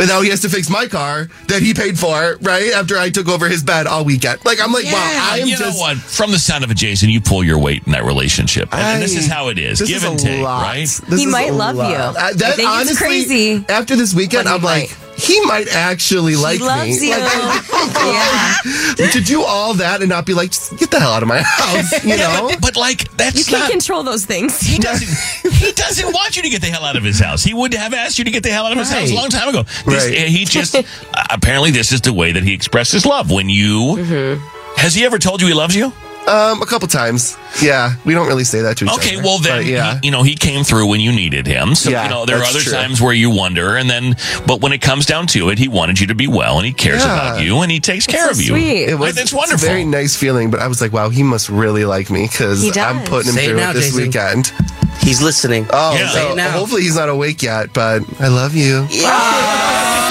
And now he has to fix my car that he paid for, right? After I took over his bed all weekend. Like, I'm like, wow, I am you just. know what? From the sound of it, Jason, you pull your weight in that relationship, and, and this is how it is: give is and take, lot. right? This He might love lot. you. Uh, I that think honestly, crazy. After this weekend, I'm like, he might actually like loves me. you. Like, yeah. to do all that and not be like, just get the hell out of my house, you <laughs> know? But, but like that's You can't not. control those things. He doesn't. he doesn't want you to get the hell out of his house. He would have asked you to get the hell out of his house a long time ago. This, Right. He just <laughs> apparently this is the way that he expresses love. When you Mm-hmm. has he ever told you he loves you? Um, a couple times. Yeah, we don't really say that to each other. Okay, well then, yeah. he, you know, he came through when you needed him. So Yeah, you know, there are other true. times where you wonder, and then, but when it comes down to it, he wanted you to be well, and he cares Yeah. about you, and he takes care so of you. sweet. It was Like, that's it's wonderful. a very nice feeling, but I was like, wow, he must really like me because. I'm putting him Say it through now, this Jason. weekend. He's listening. Oh, Yeah. so Say it now. hopefully he's not awake yet, but I love you. That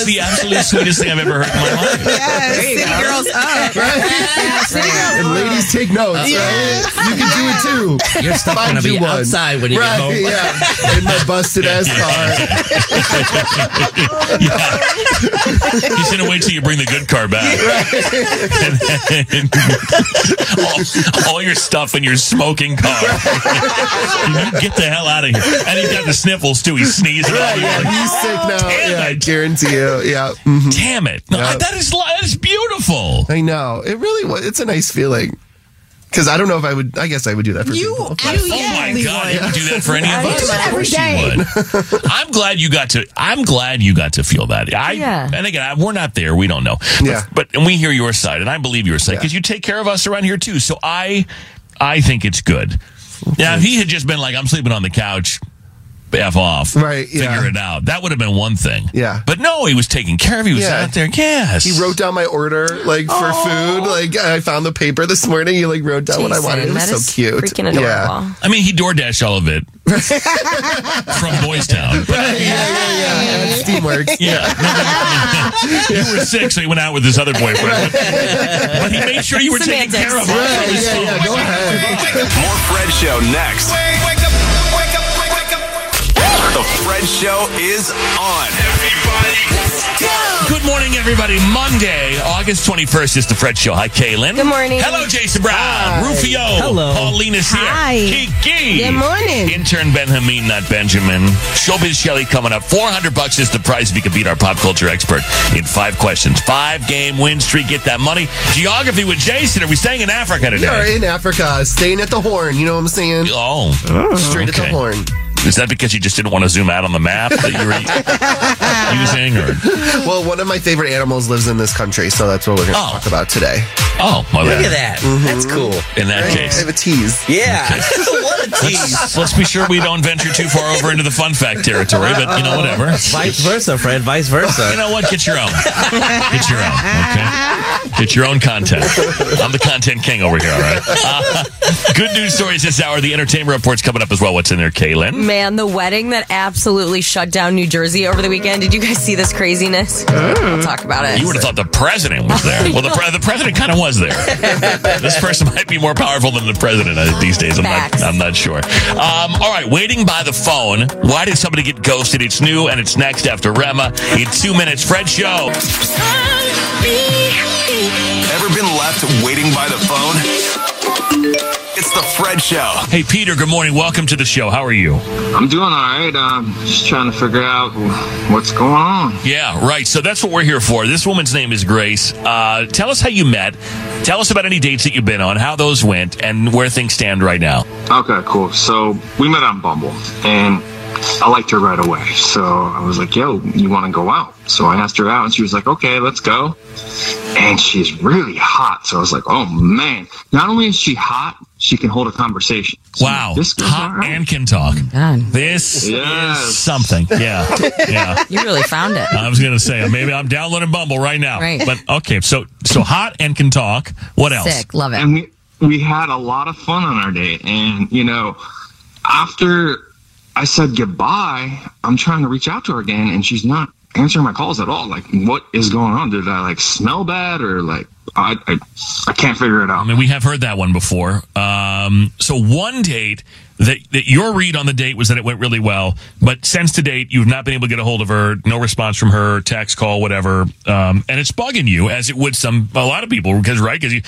is the absolute sweetest thing I've ever heard in my life. Yes, city girls up. And ladies take notes, right? You can do it too. Your stuff Find gonna be one. outside when you right, get home. Yeah, in my busted ass car. <laughs> He's gonna wait till you bring the good car back. And all, all your stuff in your smoking car. you get the hell out of here. And he's got the sniffles too. He's sneezing. all Right, over. yeah, he's sick now. Damn yeah, I guarantee you. Yeah. <laughs> mhm. Damn it! No, Yeah. That is that is beautiful. I know. It really was. It's a nice feeling. Because I don't know if I would. I guess I would do that for You, people. you Oh my yeah, god, you would do that for any of us? do it Of course you would. I'm glad you got to. I'm glad you got to feel that. I Yeah. and again, I, we're not there. We don't know. Yeah. But, but and we hear your side, and I believe your side because you take care of us around here too. So I, I think it's good. Now, if he had just been like, "I'm sleeping on the couch." F off. Right, Figure it out. That would have been one thing. Yeah. But no, he was taking care of you. He was Yeah. out there. Yes. He wrote down my order, like for oh. food. Like I found the paper this morning. He like wrote down what I wanted. It was so cute. freaking adorable. Yeah. I mean, he DoorDashed all of it <laughs> from Boys Town. But Yeah, yeah, yeah. yeah. Steamworks. Yeah. you <laughs> were sick, so he went out with his other boyfriend. But, but he made sure you were taken Semantics. care of. Right, yeah, yeah. Go ahead. More Fred Show next. The Fred Show is on. Everybody, Good morning, everybody. Monday, August 21st is the Fred Show. Hi, Kaelan. Good morning. Hello, Jason Brown. Rufio. Hello. Paulina's here. Hi. Kiki. Good morning. Intern Benjamin, not Benjamin. Showbiz Shelly coming up. 400 bucks is the prize if you can beat our pop culture expert in five questions. Five game win streak. Get that money. Geography with Jason. Are we staying in Africa today? We are in Africa, staying at the horn. You know what I'm saying? Oh. Straight at the horn. Is that because you just didn't want to zoom out on the map that you were <laughs> using? Or Well, one of my favorite animals lives in this country, so that's what we're going to Oh. talk about today. oh, well, Look then, at that. Mm-hmm. That's cool. In that I case, I have a tease. Yeah. <laughs> what a tease. let's, let's be sure we don't venture too far over into the fun fact territory. But you know, whatever. Vice versa, Fred. Vice versa. You know what? Get your own. Get your own. Okay. Get your own content. I'm the content king over here. All right. <laughs> Uh, good news stories this hour. The entertainment report's coming up as well. What's in there, Kaelan? Man, the wedding that absolutely shut down New Jersey over the weekend. Did you guys see this craziness? We'll talk about it. You would have thought the president was there. Well, the, pre- the president kind of was there. <laughs> this person might be more powerful than the president uh, these days. I'm not. I'm not sure. Um, all right, waiting by the phone. Why did somebody get ghosted? It's new and it's next after Rema in two minutes. Fred Show. Ever been left waiting by the phone? It's the Fred Show. Hey, Peter, good morning. Welcome to the show. How are you? I'm doing all right. I'm just trying to figure out what's going on. Yeah, right. So that's what we're here for. This woman's name is Grace. Uh, tell us how you met. Tell us about any dates that you've been on, how those went, and where things stand right now. Okay, cool. So we met on Bumble, and I liked her right away. So I was like, "Yo, you want to go out?" So I asked her out, and she was like, "Okay, let's go." And she's really hot. So I was like, "Oh man!" Not only is she hot, she can hold a conversation. Wow. This Hot right. and can talk. Oh this Yes. is something. Yeah. Yeah. <laughs> You really found it. I was going to say, maybe I'm downloading Bumble right now. Right. But okay, so so hot and can talk. What else? Sick. Love it. And we we had a lot of fun on our date. And you know, after I said goodbye, I'm trying to reach out to her again, and she's not answering my calls at all. Like, what is going on? Did I like smell bad or like I I, I can't figure it out. I mean, we have heard that one before. Um, so one date that, that your read on the date was that it went really well, but since to date, you've not been able to get a hold of her, no response from her, text, call, whatever. Um, and it's bugging you as it would some, a lot of people because, right? Because you,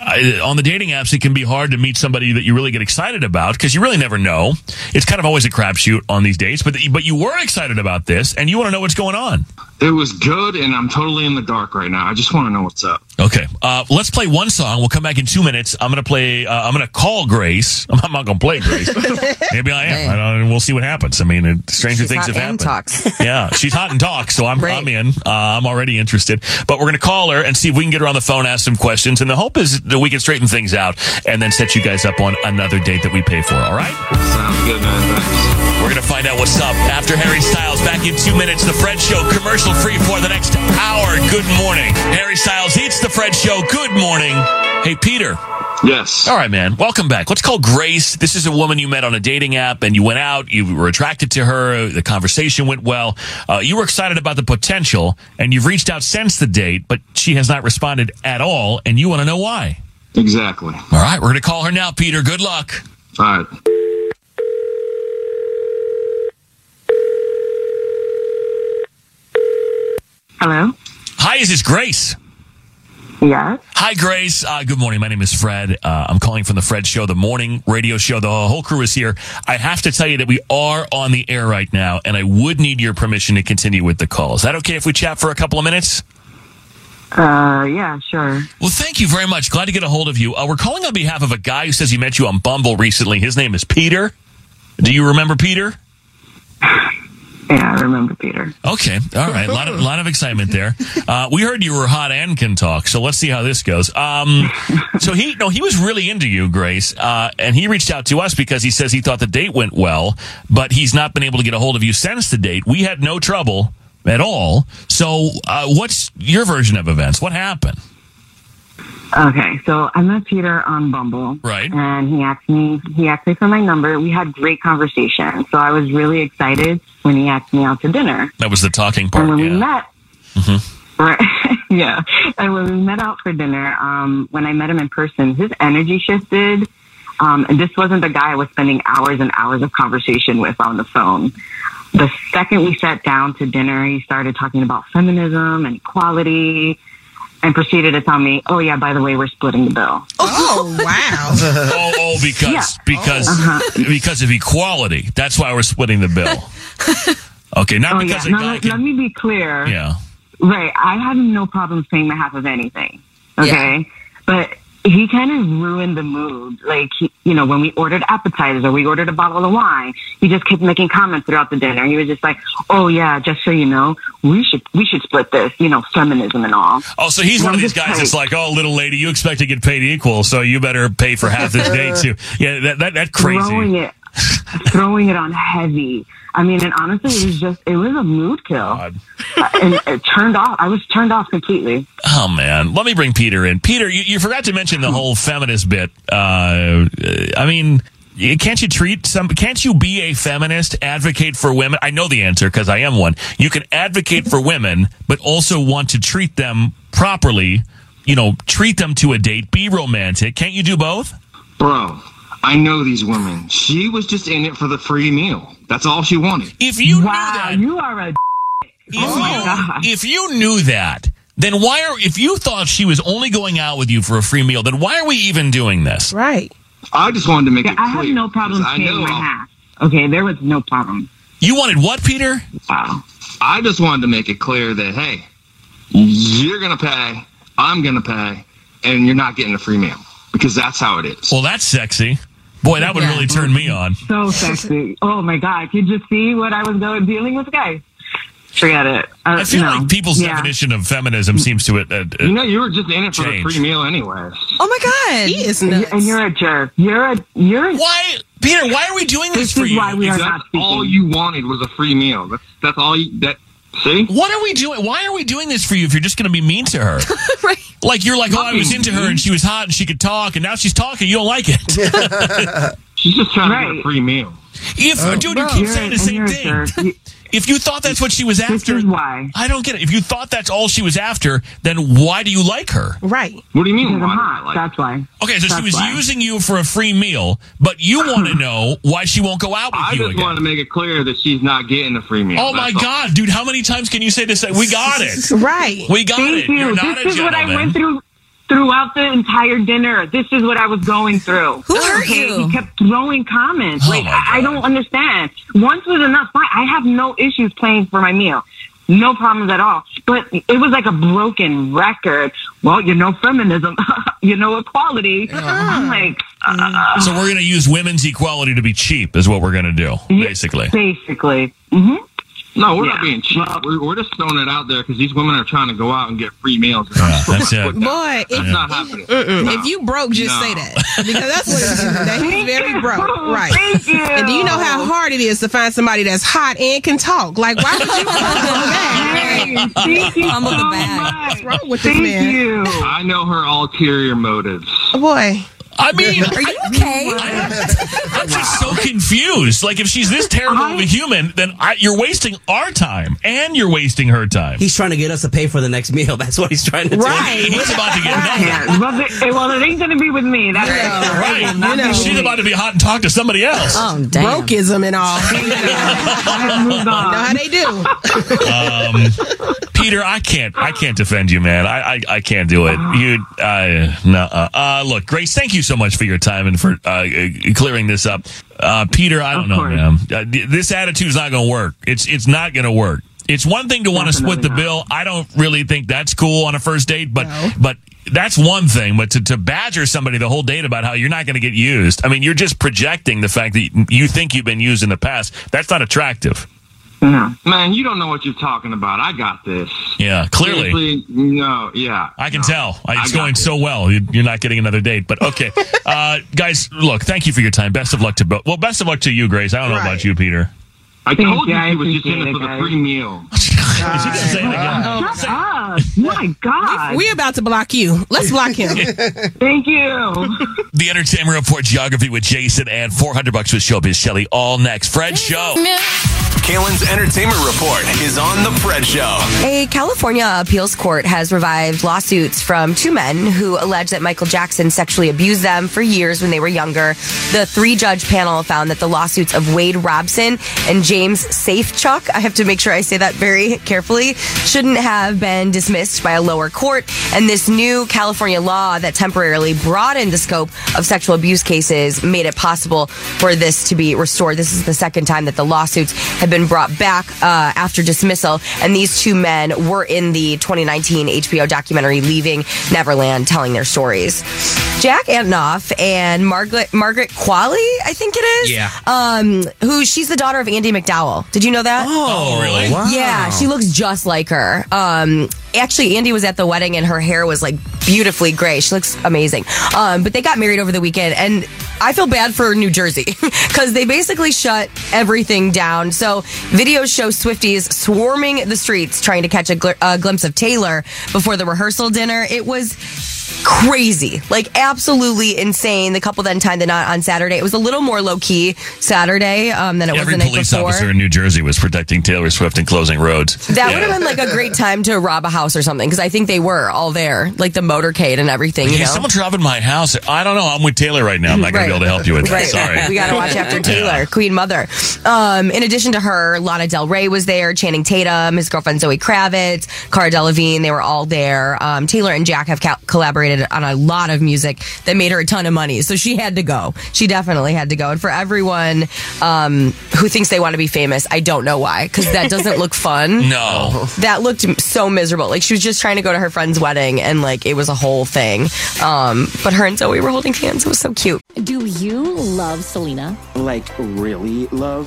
I, on the dating apps, it can be hard to meet somebody that you really get excited about because you really never know. It's kind of always a crapshoot on these dates, but, but you were excited about this and you want to know what's going on. It was good, and I'm totally in the dark right now. I just want to know what's up. Okay, uh, let's play one song. We'll come back in two minutes. I'm gonna play. Uh, I'm gonna call Grace. <laughs> I'm not gonna play Grace. <laughs> Maybe I am. I don't, we'll see what happens. I mean, it, stranger She's things hot have and happened. talks. <laughs> yeah, she's hot and talks, so I'm I'm in. Uh, I'm already interested. But we're gonna call her and see if we can get her on the phone, ask some questions, and the hope is that we can straighten things out and then set you guys up on another date that we pay for. All right? Sounds good, man. Thanks. We're gonna find out what's up after Harry Styles. Back in two minutes, the Fred Show commercial free for the next hour. Good morning, Harry Styles. It's the Fred Show. Good morning. Hey, Peter. Yes. All right, man. Welcome back. Let's call Grace. This is a woman you met on a dating app and you went out. You were attracted to her. The conversation went well. Uh, you were excited about the potential and you've reached out since the date, but she has not responded at all. And you want to know why. Exactly. All right. We're going to call her now, Peter. Good luck. All right. Hello. Hi, is this Grace? Yes. Hi, Grace. Uh, good morning. My name is Fred. Uh, I'm calling from the Fred Show, the morning radio show. The whole crew is here. I have to tell you that we are on the air right now, and I would need your permission to continue with the call. Is that okay if we chat for a couple of minutes? Uh, yeah, sure. Well, thank you very much. Glad to get a hold of you. Uh, we're calling on behalf of a guy who says he met you on Bumble recently. His name is Peter. Do you remember Peter? <laughs> Yeah, I remember Peter. Okay, all right. A lot of lot of excitement there. <laughs> Uh, we heard you were hot and can talk, so let's see how this goes. Um, so he no, he was really into you, Grace, uh, and he reached out to us because he says he thought the date went well, but he's not been able to get a hold of you since the date. We had no trouble at all. So, uh, what's your version of events? What happened? Okay, so I met Peter on Bumble. Right. And he asked me he asked me for my number. We had great conversation. So I was really excited when he asked me out to dinner. That was the talking part. and when yeah. we met mm-hmm. Right. <laughs> yeah. And when we met out for dinner, um, when I met him in person, his energy shifted. Um, and this wasn't the guy I was spending hours and hours of conversation with on the phone. The second we sat down to dinner, he started talking about feminism and equality and proceeded to tell me, oh, yeah, by the way, we're splitting the bill. <laughs> Oh wow! oh, oh, because Yeah. because Uh-huh. because of equality. That's why we're splitting the bill. <laughs> Okay, not oh, because yeah. a Now, guy let, can. let me be clear. Yeah. Right. I have no problem paying my half of anything. Okay. But he kind of ruined the mood. Like, he, you know, when we ordered appetizers or we ordered a bottle of wine, he just kept making comments throughout the dinner. He was just like, "Oh yeah, just so you know, we should we should split this. You know, feminism and all." Oh, so he's And one of these guys that's like, oh, little lady, you expect to get paid equal, so you better pay for half this date too. Yeah, that that, that throwing crazy. it, throwing it on heavy. I mean, and honestly, it was just it was a mood kill, Uh, and it turned off. I was turned off completely. Oh man, let me bring Peter in. Peter, you, you forgot to mention the whole feminist bit. Uh, I mean. Can't you treat some? Can't you be a feminist, advocate for women? I know the answer because I am one. You can advocate for women, but also want to treat them properly. You know, treat them to a date, be romantic. Can't you do both? Bro, I know these women. She was just in it for the free meal. That's all she wanted. If you wow, knew that, you are a. if oh you God. if you knew that, then why are if you thought she was only going out with you for a free meal, then why are we even doing this? Right. I just wanted to make Yeah, it I clear. have no problem 'cause I paying my half. Okay, there was no problem. You wanted what, Peter? Wow. I just wanted to make it clear that hey, you're gonna pay, I'm gonna pay, and you're not getting a free meal because that's how it is. Well, that's sexy. Boy, that would Yeah. really turn me on. So sexy. oh my god, could you see what I was going dealing with, guys? Forget it. Uh, I feel no. like people's Yeah. definition of feminism seems to uh, uh, You know, you were just in it for Change. the free meal anyway. Oh my god. He is And nuts. you're, and you're a jerk. You're a you're. A, Why, Peter? Why are we doing this, This for is you? why we are not speaking. all you wanted was a free meal. That's that's all you that. See? What are we doing? Why are we doing this for you if you're just going to be mean to her? <laughs> right. Like you're like, oh, I was into her and she was hot and she could talk, and now she's talking. You don't like it. <laughs> She's just trying to get a free meal. If Oh, dude, you keep saying the same thing. <laughs> jerk. You- If you thought that's what she was This after, is why. I don't get it. If you thought that's all she was after, then why do you like her? Right. What do you mean? Because I'm why hot. like That's why. Okay, so she was why. using you for a free meal, but you <laughs> want to know why she won't go out with I you again. I just want to make it clear that she's not getting a free meal. Oh my all. God, dude! How many times can you say this? We got it. Right. We got Thank it. you. You're not this a is what I gentleman. Went through throughout the entire dinner. This is what I was going through. Who hurt Okay, you? He kept throwing comments. Oh like I I don't understand. Once was enough. Fine. I have no issues paying for my meal. No problems at all. But it was like a broken record. Well, you know feminism, <laughs> you know equality. I'm like, uh, So we're going to use women's equality to be cheap, is what we're going to do, basically. basically. hmm No, we're Yeah. not being cheap. We're, we're just throwing it out there because these women are trying to go out and get free meals. Yeah, that's it. Boy, if, That's not happening. No. if you broke, just No. say that because that's what it is. <laughs> That he's very broke, right? Thank you. And do you know how hard it is to find somebody that's hot and can talk? Like, why would you? <laughs> Hey, thank you Humble the so bag. What's wrong with this Thank man? you. I know her ulterior motives. Boy, I mean, Are you okay? I'm just so confused. Like, if she's this terrible of a human, then I, you're wasting our time and you're wasting her time. He's trying to get us to pay for the next meal. <laughs> That's what he's trying to do. Right. He's about to get nothing. Yeah, well, it, well, it ain't gonna be with me. That's Right. It will not be with She's about to be hot and talk to somebody else. Oh damn. brokeism and all. <laughs> you I have moved know how they do. Um, Peter, I can't, I can't defend you, man. I, I, I can't do it. You, uh, no, uh, uh, look, Grace, thank you so much for your time and for uh, clearing this up. Uh, Peter, I don't know, man. Uh, th- this attitude's not going to work. It's, it's not going to work. It's one thing to want to split the Definitely bill. I don't really think that's cool on a first date, but, but that's one thing. But to, to badger somebody the whole date about how you're not going to get used, I mean, you're just projecting the fact that you think you've been used in the past. That's not attractive. No. Man, you don't know what you're talking about. I got this. Yeah, clearly. Seriously, no, yeah. I can no. tell. It's I going this. so well. You- You're not getting another date, but okay. <laughs> uh, guys, look, thank you for your time. Best of luck to both. Well, best of luck to you, Grace. I don't know about you, Peter. I Thank told you, you I was just in it for the free meal. <laughs> Is he gonna say it again? Shut up. <laughs> My God. We are about to block you. Let's block him. Thank you. The Entertainment Report Geography with Jason and 400 bucks with Showbiz Shelly all next. Fred Show. Kaelan's Entertainment Report is on The Fred Show. A California appeals court has revived lawsuits from two men who allege that Michael Jackson sexually abused them for years when they were younger. The three judge panel found that the lawsuits of Wade Robson and James Safechuck, I have to make sure I say that very carefully, shouldn't have been dismissed by a lower court. And this new California law that temporarily broadened the scope of sexual abuse cases made it possible for this to be restored. This is the second time that the lawsuits have been brought back uh, after dismissal. And these two men were in the 2019 HBO documentary Leaving Neverland telling their stories. Jack Antonoff and Margaret Margaret Qualley, I think it is. Yeah. Um, who she's the daughter of Andie MacDowell. Did you know that? Oh, really? Wow. Yeah, she looks just like her. Um, actually, Andie was at the wedding and her hair was like beautifully gray. She looks amazing. Um, but they got married over the weekend, and I feel bad for New Jersey <laughs> because they basically shut everything down. So videos show Swifties swarming the streets trying to catch a, gl- a glimpse of Taylor before the rehearsal dinner. It was crazy, like absolutely insane. The couple then tied the knot on Saturday. It was a little more low key Saturday um, than it Every was the night police before. officer in New Jersey was protecting Taylor Swift and closing roads. That Yeah. would have been like a great time to rob a house or something because I think they were all there, like the motorcade and everything. You Hey, know, someone's robbing my house. I don't know. I'm with Taylor right now. I'm not going to be able to help you with that. Right. Sorry. We got to watch after <laughs> Taylor, Yeah. Queen Mother. Um, in addition to her, Lana Del Rey was there, Channing Tatum, his girlfriend Zoe Kravitz, Cara Delevingne. They were all there. Um, Taylor and Jack have collaborated collaborated on a lot of music that made her a ton of money. So she had to go. She definitely had to go. And for everyone um, who thinks they want to be famous, I don't know why, because that doesn't look <laughs> fun. No. That looked so miserable. Like she was just trying to go to her friend's wedding and like it was a whole thing. Um, but her and Zoe were holding hands. It was so cute. Do you love Selena? Like, really love?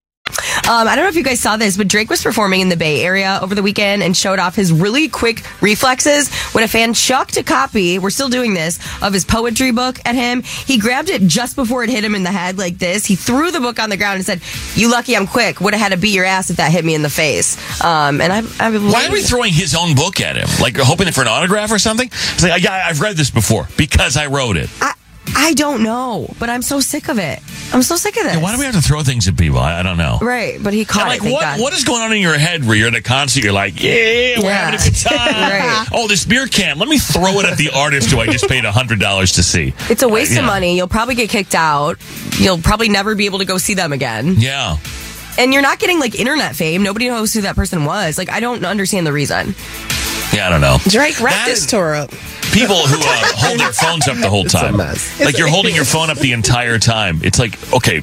Um, I don't know if you guys saw this, but Drake was performing in the Bay Area over the weekend and showed off his really quick reflexes when a fan chucked a copy, we're still doing this, of his poetry book at him. He grabbed it just before it hit him in the head like this. He threw the book on the ground and said, You lucky I'm quick. Would have had to beat your ass if that hit me in the face. Um, and I, I Why are we throwing his own book at him? Like hoping for an autograph or something? It's like, yeah, I've read this before because I wrote it. I, I don't know, but I'm so sick of it. I'm so sick of this. Yeah, why do we have to throw things at people? I, I don't know. Right, but he caught it. like thank what? God. What is going on in your head where you're at a concert? You're like, yeah, we're Yeah. having a good <laughs> time. Right. Oh, this beer can. Let me throw it at the artist who I just paid hundred dollars to see. It's a waste Yeah. of money. You'll probably get kicked out. You'll probably never be able to go see them again. Yeah. And you're not getting like internet fame. Nobody knows who that person was. Like, I don't understand the reason. Yeah, I don't know. Drake, wrap That this is- tour up. People who uh, hold their phones up the whole time, like you're <laughs> holding your phone up the entire time. It's like, okay,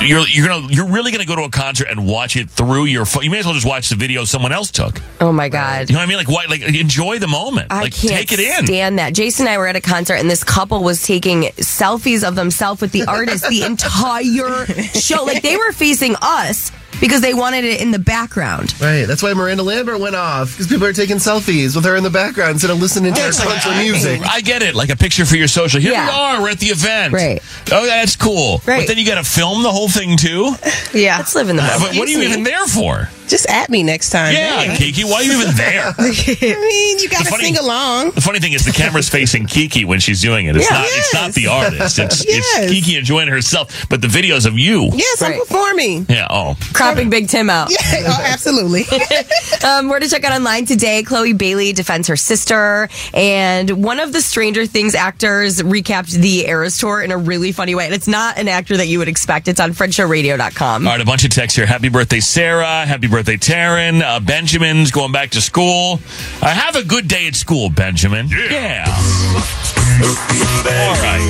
you're you're gonna you're really gonna go to a concert and watch it through your phone. You may as well just watch the video someone else took. Oh my God. You know what I mean? Like, why? Like, enjoy the moment. I like, can't take it in. stand that. Jason and I were at a concert and this couple was taking selfies of themselves with the artist the <laughs> entire show. Like they were facing us because they wanted it in the background. Right. That's why Miranda Lambert went off because people are taking selfies with her in the background instead of listening to her It's like, country I- music. I get it. Like a picture for your social. Here Yeah. we are. We're at the event. Right. Oh, that's cool. Right. But then you got to film the whole thing too. Yeah. Let's live in the Uh, moment. but what are you even there for? Just at me next time. Yeah, Dang. Kiki, why are you even there? <laughs> I mean, you got to funny- sing along. The funny thing is the camera's facing Kiki when she's doing it. It's Yeah. not it's not the artist. It's <laughs> Yes. it's Kiki enjoying herself, but the videos of you. Yes, I'm performing. Yeah, oh. Cropping Big Tim out. Yeah, oh, <laughs> absolutely. um, where to check out online today. Chloe Bailey defends her sister, and one of the Stranger Things actors recapped the Eras tour in a really funny way. And it's not an actor that you would expect. It's on FredShowRadio.com. All right, a bunch of texts here. Happy birthday, Sarah. Happy birthday, Taryn. Uh, Benjamin's going back to school. Uh, have a good day at school, Benjamin. Yeah. All right.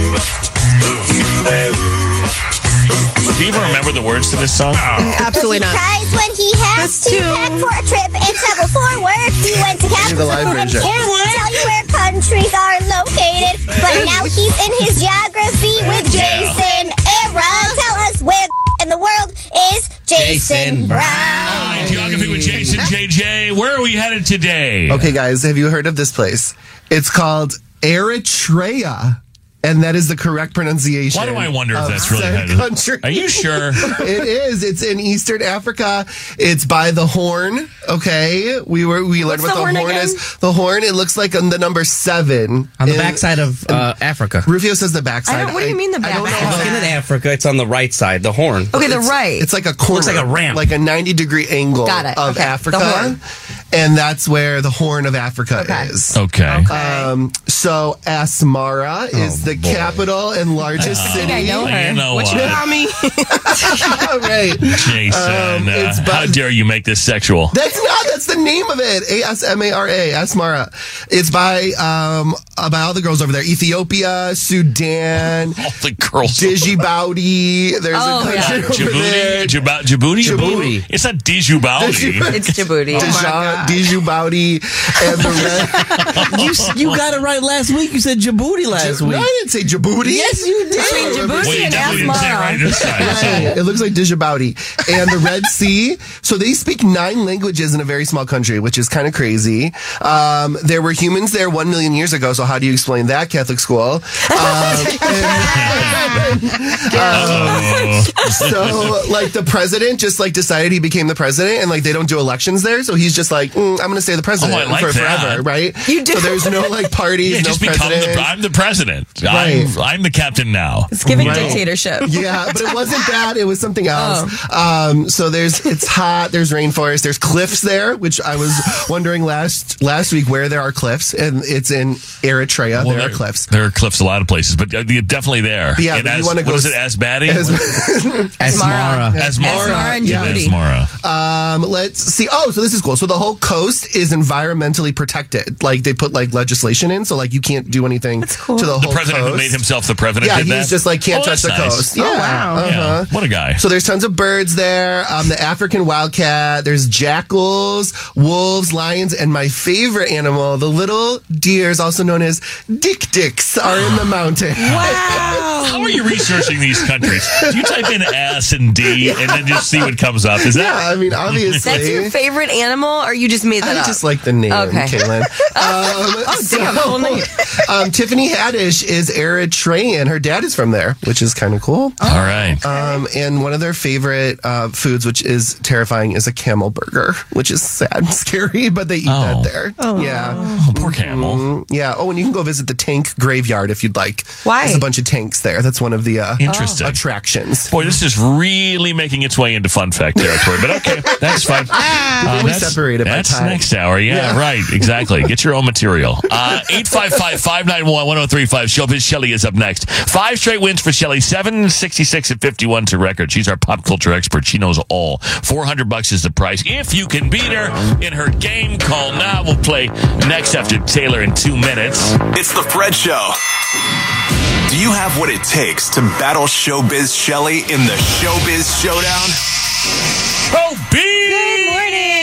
Do you even remember the words to this song? Absolutely not. Cries when he has to pack for a trip and travel for work. He went to Hear the live Capital version. tell you where countries are located. But now he's in his geography with Jason Era. Tell us where in the world is Jason Brown. Geography with Jason JJ. Where are we headed today? Okay, guys, have you heard of this place? It's called Eritrea. And that is the correct pronunciation. Why do I wonder if that's really said country. Are you sure? <laughs> it is. It's in Eastern Africa. It's by the Horn. Okay, we were we learned What's what the the, horn horn, is. The horn. It looks like on the number seven On the In- backside of uh, Africa. Rufio says the backside. what do you mean the I don't backside? how- Looking at Africa, it's on the right side, the horn. Okay, the it's- right. It's like a corner. Looks like a ramp. Like a 90 degree angle Got it. of Okay. The Africa. horn. And that's where the Horn of Africa is. Okay. Um, so Asmara is the capital and largest Uh, city. I know her. You know What you what? call me? <laughs> right. Jason, Um, uh, it's how dare you make this sexual? That's not. That's the name of it. A S M A R A. Asmara. It's by um uh, by all the girls over there. Ethiopia, Sudan, <laughs> All the girls. Djibouti. There's Oh, a country yeah. over there. Djibouti? Djibouti? Djibouti. It's not Djibouti. It's Djibouti. <laughs> Dijon, Djibouti, and the red. You, you got it right last week. You said Djibouti last No, week. I didn't say Djibouti. Yes, you did. Between Djibouti Well, you and definitely it right Asmara. this time. Right. It looks like Djibouti and the Red Sea. So they speak nine languages in a very small country, which is kind of crazy. Um, there were humans there one million years ago. So how do you explain that, Catholic school? <laughs> Oh. <laughs> so like the president just like decided he became the president, and like they don't do elections there. So he's just like, mm, I'm going to stay the president Oh, like for that. forever, right? You do. So there's no like parties, <laughs> Yeah, no just become the. I'm the president. Right. I'm, I'm the captain now. It's giving Right. dictatorship. <laughs> Yeah, but it wasn't <laughs> that. It was something else. Oh. Um, so there's it's hot. There's rainforest. There's cliffs there, which I was wondering last last week where there are cliffs, and it's in Eritrea. Well, there are cliffs. There are cliffs a lot of places, but uh, definitely there. But yeah, And but you wanna go is it? s- As- <laughs> Asmara. Asmara. Asmara Yeah. Asmara. Um, let's see. Oh, so this is cool. So the whole coast is environmentally protected. Like they put like legislation in, so like you can't do anything cool. to the The whole president coast. who made himself the president Yeah, did he's that? just like can't Oh, touch the nice. coast. Oh, wow. Uh-huh. Yeah. What a guy. So there's tons of birds there. Um, the African wildcat. There's jackals, wolves, lions, and my favorite animal, the little deers, also known as dick dicks, are in the <gasps> mountain. <laughs> How are you researching these countries? Do you type in S and D and then just see what comes up? Is Yeah, that? I mean, <laughs> obviously. That's your favorite animal, or you just made that I up? just like the name, Okay. Caitlin. <laughs> Um, Oh, damn, so, cool um, Tiffany Haddish is Eritrean. Her dad is from there, which is kind of cool. All right. Um, and one of their favorite uh, foods, which is terrifying, is a camel burger, which is sad and <laughs> scary, but they eat Oh. that there. Oh. Yeah. Oh, poor camel. Mm, yeah. Oh, and you can go visit the tank graveyard if you'd like. Why? There's a bunch of tanks there. That's one of the uh, Interesting. attractions. Boy, this is really making its way into fun fact territory, but okay, <laughs> that's fine. Uh, we that's separate it by that's time. next hour. Yeah, Yeah. right. Exactly. Get your own material. Uh, 855 591 1035. Showbiz Shelly is up next. Five straight wins for Shelly. 766 at 51 to record. She's our pop culture expert. She knows all. 400 bucks is the price. If you can beat her in her game call now, we'll play next after Taylor in two minutes. It's the Fred Show. Do you have what it takes to battle Showbiz Shelly in the Showbiz Showdown? Oh, Good morning.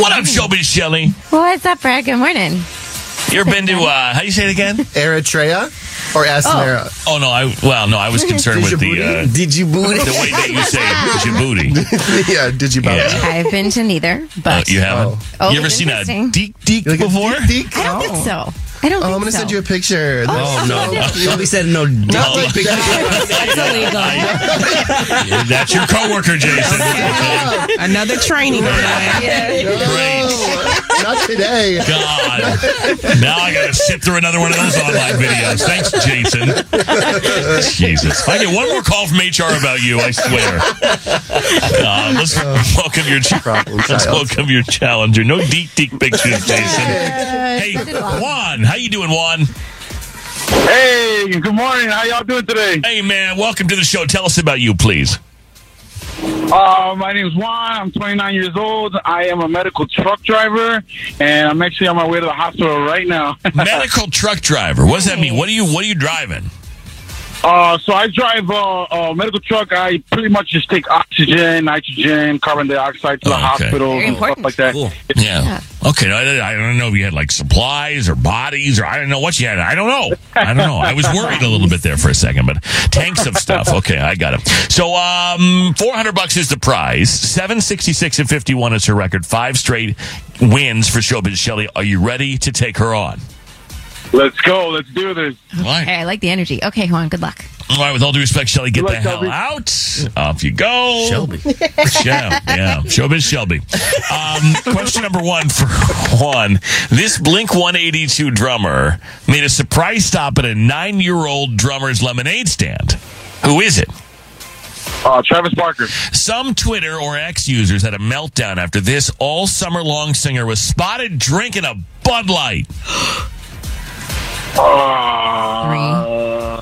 What up, Showbiz Shelly? What's up, Brad? Good morning. You ever been to, uh, how do you say it again? <laughs> Eritrea or Asmara? Oh, no, I, well, no, I was <laughs> concerned with the, uh, Djibouti? the way that you say <laughs> Djibouti. yeah, Djibouti. Yeah. I've been to neither, Uh, but you haven't? Oh, you ever seen a deek deek Like a before? deek-deek? I don't think so. I don't Oh, I'm gonna so. send you a picture. Oh, no. You'll Don't be sending no Not like dick pics. That's illegal. That's your coworker, Jason. <laughs> Another training on that. Great. Not today. God. Now I got to sit through another one of those online videos. Thanks, Jason. Jesus. If I get one more call from HR about you, I swear. Uh, let's welcome your let's welcome your challenger. No deep, deep pictures, Jason. Hey, Juan. How you doing, Juan? Hey, good morning. How y'all doing today? Hey, man. Welcome to the show. Tell us about you, please. Uh, my name is Juan. I'm 29 years old. I am a medical truck driver, and I'm actually on my way to the hospital right now. <laughs> Medical truck driver. What does that mean? What are you What are you driving? Uh, so I drive uh, a medical truck. I pretty much just take oxygen, nitrogen, carbon dioxide to the Oh, okay. hospital, and stuff like that. Yeah. Okay. I, I don't know if you had like supplies or bodies or I don't know what you had. I don't know. I don't know. I was worried a little bit there for a second, but tanks of stuff. Okay, I got it. So, um, four hundred bucks is the prize. Seven sixty six and fifty one is her record. Five straight wins for Showbiz Shelly. Are you ready to take her on? Let's go. Let's do this. All right. Hey, I like the energy. Okay, Juan, good luck. All right. With all due respect, Shelley, get Good the hell Shelby. out. Off you go. Shelby. <laughs> Yeah, yeah. Showbiz Shelby. Um, question number one for Juan. This Blink 182 drummer made a surprise stop at a nine year old drummer's lemonade stand. Who is it? Uh, Travis Barker. Some Twitter or X users had a meltdown after this all summer long singer was spotted drinking a Bud Light. Uh,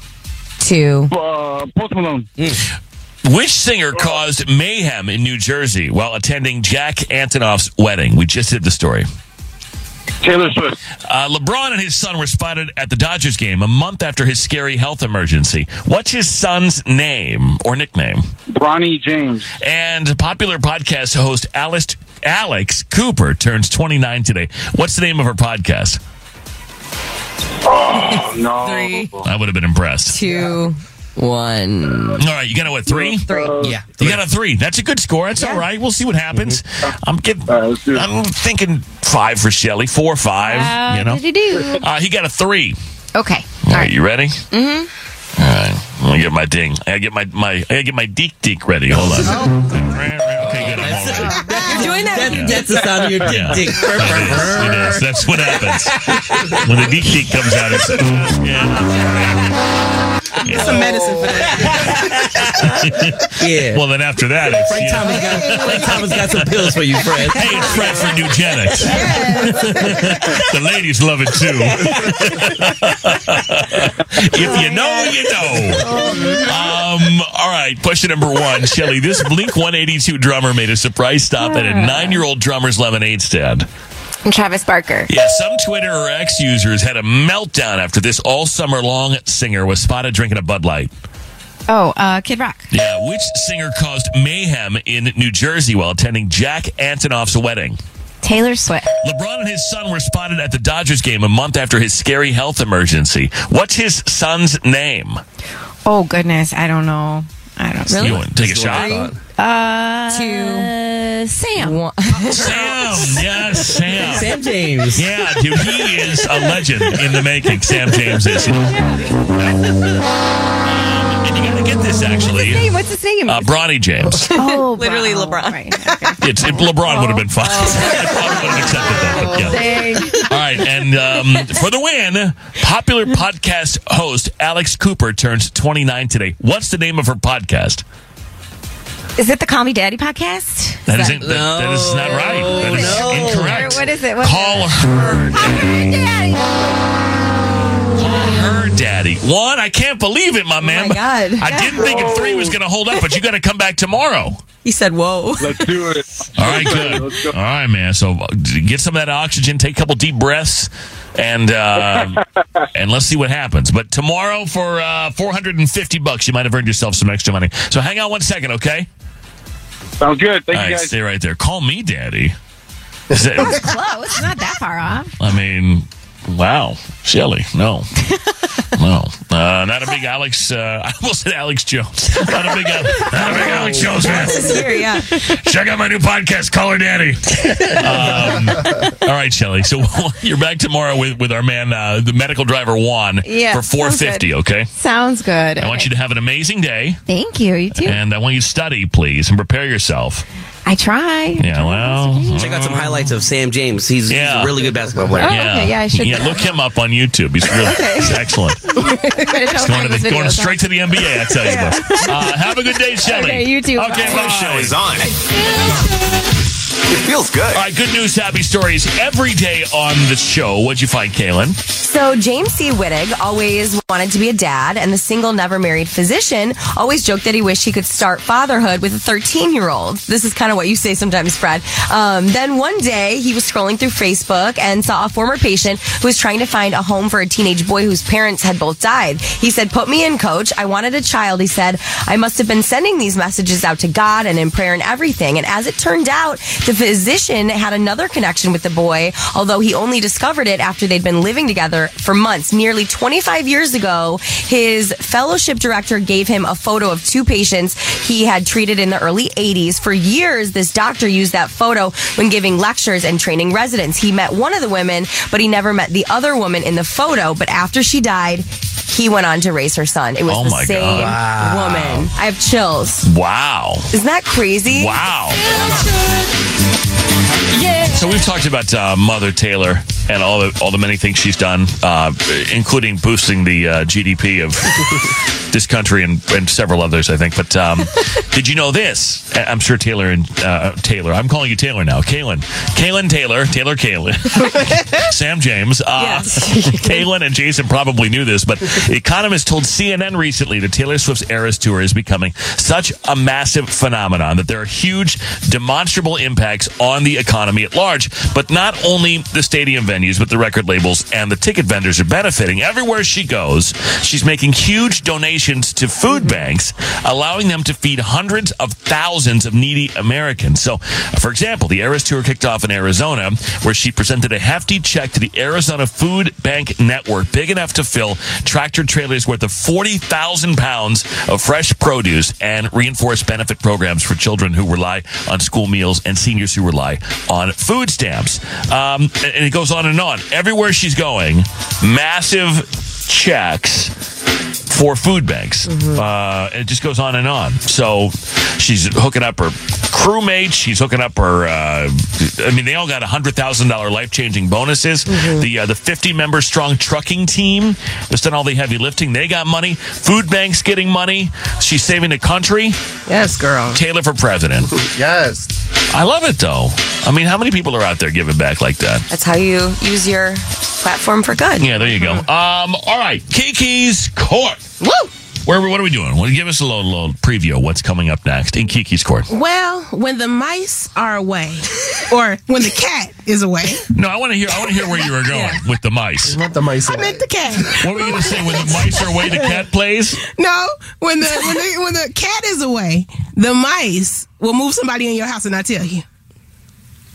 Two. uh, Post Malone. Which singer caused mayhem in New Jersey while attending Jack Antonoff's wedding? We just did the story. Taylor Swift. Uh, LeBron and his son were spotted at the Dodgers game a month after his scary health emergency. What's his son's name or nickname? Bronny James. And popular podcast host Alice, Alex Cooper turns 29 today. What's the name of her podcast? Oh, no. I would have been impressed. Two. One. All right, you got a what, three? Three. Yeah. You got a three. That's a good score. That's all right. We'll see what happens. I'm getting. I'm thinking five for Shelly. Four, or five. How you know. did he do? Uh, he got a three. Okay. All right, you ready? Mm-hmm. All right. I'm gonna get my ding. I gotta get my my. I gotta get my deek deek ready. Hold on. You're doing that. That, that's the sound of your dick. Yeah. dick. It is. That's what happens when the deek deek comes out. It's yeah. Get some medicine for that. <laughs> Yeah. Well, then after that, it's Frank you know- Thomas got Frank Thomas got some pills for you, Fred. Hey, it's Fred for Nugenix. the ladies love it too. <laughs> if you know, you know. Um, all right, question number one, Shelly. This Blink 182 drummer made a surprise stop at a nine-year-old drummer's lemonade stand. Travis Barker. Yeah, some Twitter or X users had a meltdown after this all summer long singer was spotted drinking a Bud Light. Oh, uh, Kid Rock. Yeah, which singer caused mayhem in New Jersey while attending Jack Antonoff's wedding? Taylor Swift. LeBron and his son were spotted at the Dodgers game a month after his scary health emergency. What's his son's name? Oh goodness, I don't know. I don't You want to take a shot? Uh, two. <laughs> Sam. Sam, yes, Sam. Sam James. Yeah, dude, he is a legend in the making. Sam James is. Um, and you got to get this actually. Hey, what's his name? Uh, Bronny James. oh, <laughs> Literally wow. LeBron. Right. <laughs> Okay. It's it, LeBron would have been fine. LeBron would have accepted that. But yeah. All right, and um, for the win, popular podcast host Alex Cooper turns 29 today. What's the name of her podcast? Is it the Call Me Daddy podcast? That isn't. That, that is not right. That is no. incorrect. What is it? What Call her. Daddy. Her daddy. One, I can't believe it, my man. my God. I didn't think a three was going to hold up, but you got to come back tomorrow. He said, "Whoa." Let's do it. All right, good. All right, man. So uh, get some of that oxygen, take a couple deep breaths, and uh, and let's see what happens. But tomorrow for uh, 450 bucks, you might have earned yourself some extra money. So hang on one second, okay? Sounds good. Thank All you right, guys. stay right there. Call me daddy. Is that- Close. Not that far off. I mean, wow. Shelley, no. <laughs> no. Uh, not a big Alex, uh, <laughs> I almost said Alex Jones. Not a big, uh, not a big Alex Jones fan. This is here, yeah. Check out my new podcast, Call Her Daddy. Um, all right, Shelly. So <laughs> you're back tomorrow with, with our man, uh, the medical driver Juan, Yeah, for 450, good. okay? Sounds good. I want you to have an amazing day. Thank you. You too. And I want you to study, please, and prepare yourself. I try. Yeah, well. Check out some highlights of Sam James. He's, he's a really good basketball player. Oh, okay. Yeah, I should Yeah, look him up on YouTube. He's really he's excellent. <laughs> He's going, to the, going straight to the NBA, I tell you. But, uh, have a good day, Shelley. Okay, you too. Okay, Bye. bye. show is on. It feels good. All right, good news, happy stories every day on the show. What'd you find, Kaelan? So James C. Wittig always wanted to be a dad, and the single, never married physician always joked that he wished he could start fatherhood with a 13 year old. This is kind of what you say sometimes, Fred. Um, then one day he was scrolling through Facebook and saw a former patient who was trying to find a home for a teenage boy whose parents had both died. He said, "Put me in, coach. I wanted a child." He said, "I must have been sending these messages out to God and in prayer and everything." And as it turned out, the physician had another connection with the boy, although he only discovered it after they'd been living together for months. Nearly 25 years ago, his fellowship director gave him a photo of two patients he had treated in the early 80s. For years, this doctor used that photo when giving lectures and training residents. He met one of the women, but he never met the other woman in the photo. But after she died, he went on to raise her son. It was Oh the same God. Wow. woman. I have chills. Wow. Isn't that crazy? Wow. So we've talked about uh, Mother Taylor and all the all the many things she's done, uh, including boosting the uh, GDP of <laughs> this country and, and several others, I think. But um, <laughs> did you know this? I'm sure Taylor and uh, Taylor. I'm calling you Taylor now. Kaelan, Kaelan Taylor, Taylor Kaelan, <laughs> Sam James, uh, Kaelan and Jason probably knew this, but economists told CNN recently that Taylor Swift's Eras tour is becoming such a massive phenomenon that there are huge, demonstrable impacts on the economy at large. But not only the stadium venues, but the record labels and the ticket vendors are benefiting. Everywhere she goes, she's making huge donations to food mm-hmm. banks, allowing them to feed hundreds of thousands of needy Americans. So, for example, the Eras tour kicked off in Arizona, where she presented a hefty check to the Arizona Food Bank Network, big enough to fill tractor trailers worth of 40,000 pounds of fresh produce and reinforce benefit programs for children who rely on school meals and seniors who rely on food stamps. Um, and it goes on and on. Everywhere she's going, massive checks for food banks. Uh, it just goes on and on. So she's hooking up her crewmates. She's hooking up her. Uh, I mean, they all got a hundred thousand dollar life changing bonuses. The uh, the fifty member strong trucking team that's done all the heavy lifting. They got money. Food banks getting money. She's saving the country. Yes, girl. Taylor for president. yes. I love it though. I mean, how many people are out there giving back like that? That's how you use your platform for good. Yeah, there you go. <laughs> Um, all right, Keke's Court. Woo! Where what are we doing? Well, give us a little, little preview of what's coming up next in Keke's Court. Well, when the mice are away, or when the cat is away. No, I want to hear. I want to hear where you were going with the mice. Not the mice. I meant the cat. What were you going to say? When the mice are away, the cat plays. No, when the when the when the cat is away, the mice will move somebody in your house and not tell you.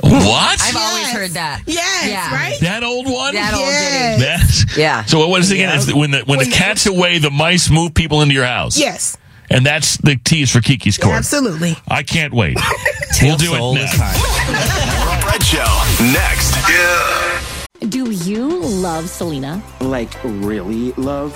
What? I've always heard that. Yes, Yeah. right? That old one. That old Yes. ditty. That's, Yeah. So what what is it again? Yeah. It's when the when, When the the- cat's away, the mice move people into your house. Yes, And that's the tease for Keke's Court. absolutely. I can't wait. <laughs> we'll do it next. high. <laughs> Fred Show. Next. Do you love Selena? Like, really, love?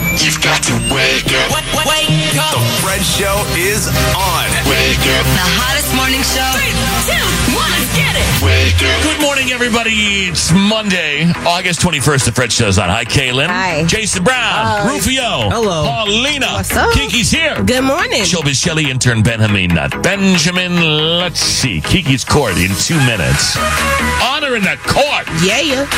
You've got to wake up. Wake up. The Fred Show is on. Wake up. The hottest morning show. Three, two, one, let's get it. Wake up. Good morning, everybody. It's Monday, August 21st. The Fred Show's on. Hi, Kaelan. Hi. Jason Brown. Rufio. Hello. Paulina. What's up? Keke's here. Good morning. Showbiz Shelly intern Benjamin. Not Benjamin. Let's see. Keke's court in two minutes. Honor in the court. Yeah.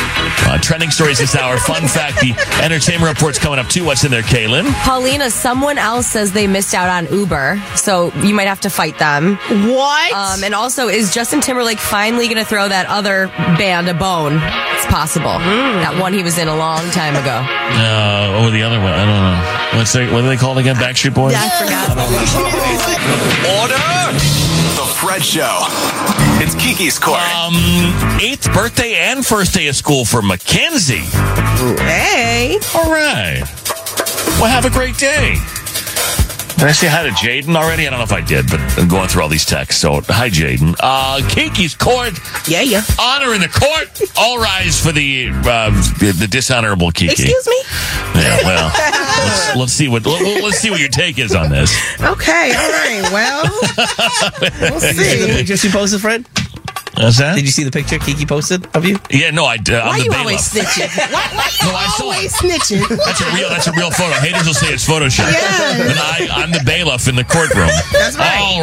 Uh, trending stories this hour. Fun fact: the <laughs> entertainment report's coming up too. What's in there, Kaelan? Paulina, someone else says they missed out on Uber, so you might have to fight them. What? Um, and also, is Justin Timberlake finally going to throw that other band a bone? It's possible. That one he was in a long time ago. Uh, oh, the other one. I don't know. What's they, what are they called again? Backstreet Boys. I forgot. Order. The Fred Show. It's Keke's court. Um, eighth birthday and first day of school for Mackenzie. Hey. All right. Well, have a great day. Did I say hi to Jaden already? I don't know if I did, but I'm going through all these texts. So, hi, Jaden. Uh, Keke's court. Yeah, yeah. Honor in the court. All rise for the uh, the, the dishonorable Keke. Excuse me? Yeah, well, let's, let's see what let- let's see what your take is on this. Okay, all right. Well, <laughs> we'll see the see. picture she posted, Fred? What's that? Did you see the picture Keke posted of you? Yeah, no, I. Uh, Why I'm the you bailiff. always snitching? <laughs> Why, why you No, I saw always it. snitching? That's a real. That's a real photo. Haters will say it's Photoshop. Yeah. But I, I'm the bailiff in the courtroom. That's right. All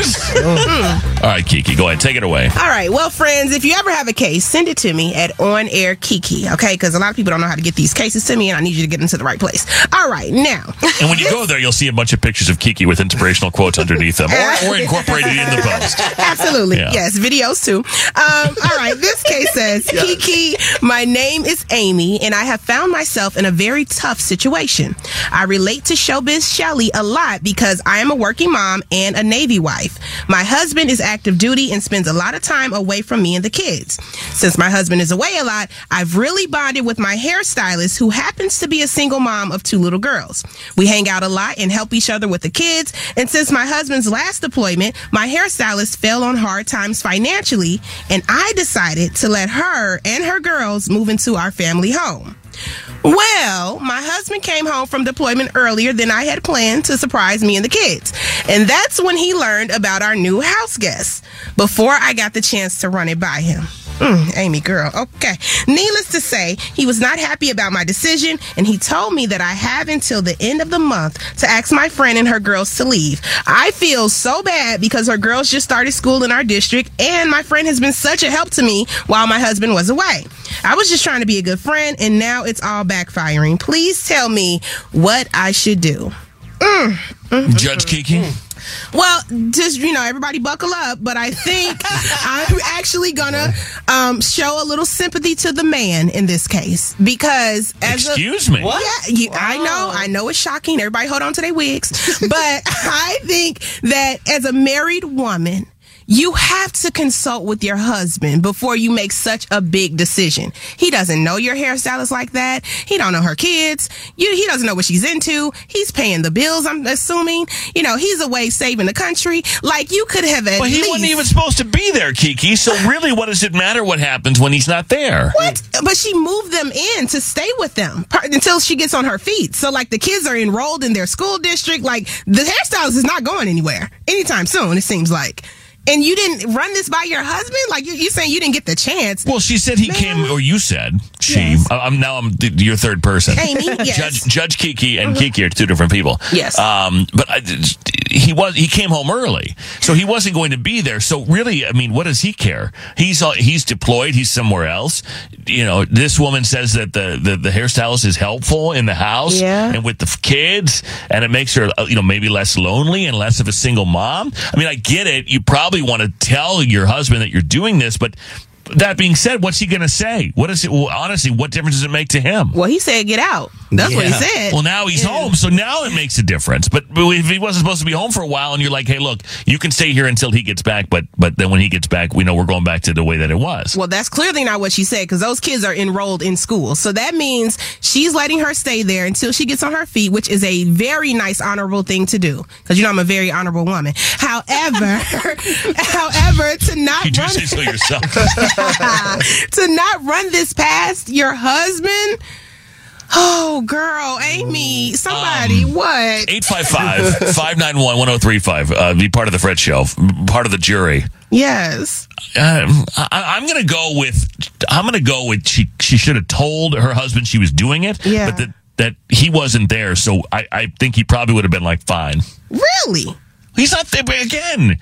rise. <laughs> All right, Keke, go ahead. Take it away. All right. Well, friends, if you ever have a case, send it to me at On Air Keke, okay? Because a lot of people don't know how to get these cases to me, and I need you to get them to the right place. All right. Now, And when you go there, you'll see a bunch of pictures of Keke with inspirational quotes underneath them, or, or incorporated in the post. <laughs> Absolutely. Yeah. Yes, videos too. Um, all right, this case says Keke, my name is Amy, and I have found myself in a very tough situation. I relate to Showbiz Shelly a lot because I am a working mom and a Navy wife. My husband is active duty and spends a lot of time away from me and the kids. Since my husband is away a lot, I've really bonded with my hairstylist, who happens to be a single mom of two little girls. We hang out a lot and help each other with the kids. And since my husband's last deployment, my hairstylist fell on hard times financially, and I decided to let her and her girls move into our family home. Well, my husband came home from deployment earlier than I had planned to surprise me and the kids. And that's when he learned about our new house guest before I got the chance to run it by him. Mm, Amy, girl. Okay. Needless to say, he was not happy about my decision, and he told me that I have until the end of the month to ask my friend and her girls to leave. I feel so bad because her girls just started school in our district, and my friend has been such a help to me while my husband was away. I was just trying to be a good friend, and now it's all backfiring. Please tell me what I should do. Mm, mm, Judge Keke? Well, just you know, everybody buckle up. But I think <laughs> I'm actually gonna um, show a little sympathy to the man in this case because as Excuse a, me? Yeah, you, I know, I know it's shocking. Everybody, hold on to their wigs. but <laughs> I think that as a married woman. You have to consult with your husband before you make such a big decision. He doesn't know your hairstylist like that. He don't know her kids. You, he doesn't know what she's into. He's paying the bills. I'm assuming. You know, he's away saving the country. Like you could have at But he least. wasn't even supposed to be there, Keke. So really, what does it matter what happens when he's not there? What? But she moved them in to stay with them until she gets on her feet. So, like, the kids are enrolled in their school district. Like, the hairstylist is not going anywhere anytime soon, it seems like. And you didn't run this by your husband? Like, you, you saying you didn't get the chance? Well, she said he came, or you said she. I- I'm now I'm th- your third person. Amy, <laughs> yes. Judge Judge Keke and Keke are two different people. Yes. Um, but I, he was he came home early, so he wasn't going to be there. So really, I mean, what does he care? He's uh, he's deployed. He's somewhere else. You know, this woman says that the the, the hairstylist is helpful in the house Yeah. and with the kids, and it makes her uh, you know maybe less lonely and less of a single mom. I mean, I get it. You probably want to tell your husband that you're doing this, but. That being said, what's he going to say? What is it? Well, honestly, what difference does it make to him? Well, he said, get out. That's what he said. Well, now he's home, so now it makes a difference. But, but if he wasn't supposed to be home for a while, and you're like, "Hey, look, you can stay here until he gets back," but but then when he gets back, we know we're going back to the way that it was. Well, that's clearly not what she said because those kids are enrolled in school. So that means she's letting her stay there until she gets on her feet, which is a very nice, honorable thing to do. Because you know I'm a very honorable woman. However, <laughs> however, to not You run so yourself. <laughs> to not run this past your husband. Oh, girl, Amy, somebody, Um, what? 855 591 <laughs> 1035. Uh, Be part of the Fred Show, part of the jury. Yes. Um, I, I'm going to go with. I'm going to go with. She she should have told her husband she was doing it, Yeah. but that that he wasn't there. So I I think he probably would have been like, fine. Really? He's not there but again.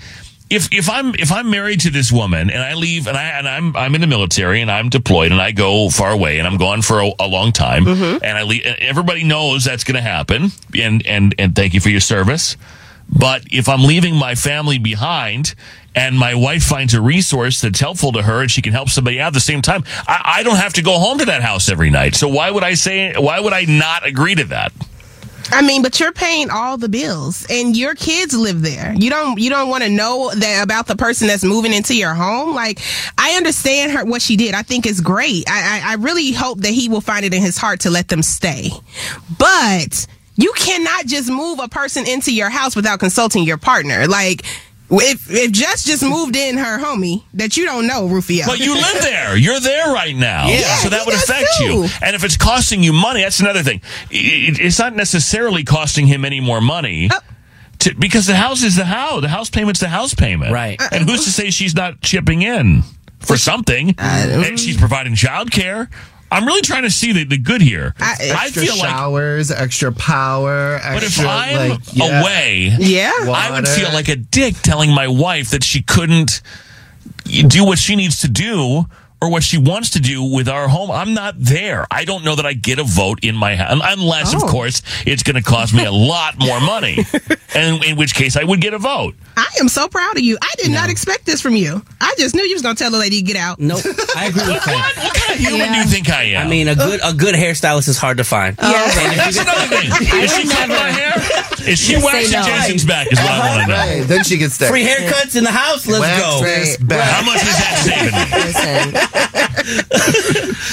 If if I'm if I'm married to this woman and I leave and I and I'm I'm in the military and I'm deployed and I go far away and I'm gone for a, a long time Mm-hmm. and I leave, everybody knows that's going to happen and and and thank you for your service. But if I'm leaving my family behind and my wife finds a resource that's helpful to her and she can help somebody out at the same time, I, I don't have to go home to that house every night. So why would I say why would I not agree to that? I mean, but you're paying all the bills, and your kids live there. You don't you don't want to know that about the person that's moving into your home. Like, I understand her what she did. I think it's great. I I, I really hope that he will find it in his heart to let them stay. But you cannot just move a person into your house without consulting your partner. Like. If if Jess just moved in her homie that you don't know, Rufio. But you live there. You're there right now. Yeah, so that would affect too. you. And if it's costing you money, that's another thing. It- it's not necessarily costing him any more money. Oh. To, because the house is the house. The house payment's the house payment. Right. Uh-uh. And who's to say she's not chipping in for something? Uh, and she's providing child care. I'm really trying to see the, the good here. I, extra feel like showers, extra power. but if I'm like, yeah. away, Yeah. I would feel like a dick telling my wife that she couldn't do what she needs to do or what she wants to do with our home. I'm not there. I don't know that I get a vote in my house, unless, Oh. of course, it's going to cost me a lot more money, <laughs> and in which case I would get a vote. I am so proud of you. I did not expect this from you. I just knew you was gonna tell the lady to get out. Nope, I agree with Frank. What kind of human do you think I am? I mean, a good a good hairstylist is hard to find. That's another thing. Is she cutting my hair? Is she Just waxing no. Jason's back? Is what I want to know. Right, then she gets that Free haircuts in the house. Let's Wax go. back. How much is that saving me?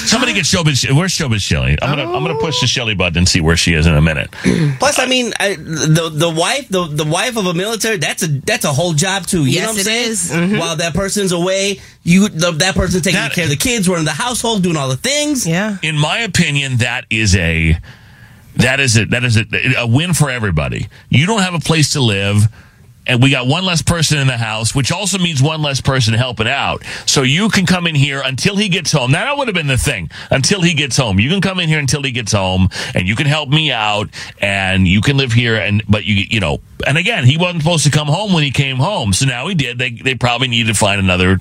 Somebody get Showbiz. Where's Showbiz Shelly? I'm gonna I'm gonna push the Shelly button and see where she is in a minute. Plus, I mean, I, the the wife the the wife of a military that's a that's a whole job too. You Yes, know what I'm saying? is. Mhm. While that person's away, you the, that person's taking care of the kids, running the household, doing all the things. Yeah. In my opinion, that is a that is a that is a, a win for everybody. You don't have a place to live. And we got one less person in the house, which also means one less person helping out. So you can come in here until he gets home. Now, that would have been the thing. Until he gets home. You can come in here until he gets home and you can help me out and you can live here. And, but you, you know, and again, he wasn't supposed to come home when he came home. So now he did. They, they probably need to find another,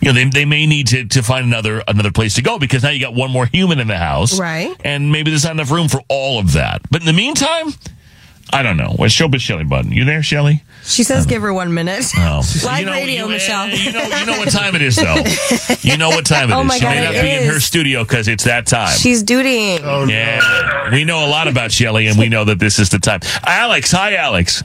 you know, they, they may need to, to find another, another place to go because now you got one more human in the house. Right. And maybe there's not enough room for all of that. But in the meantime, I don't know. What's Showbiz Shelly button? You there, Shelly? She says give her one minute. Oh. <laughs> Live You know, radio, you- Michelle. You know, you know what time it is, though. <laughs> You know what time it is. Oh my she may not it be in her studio because it's that time. She's dutying. Oh, yeah. We know a lot about Shelly, and we know that this is the time. Alex, hi, Alex.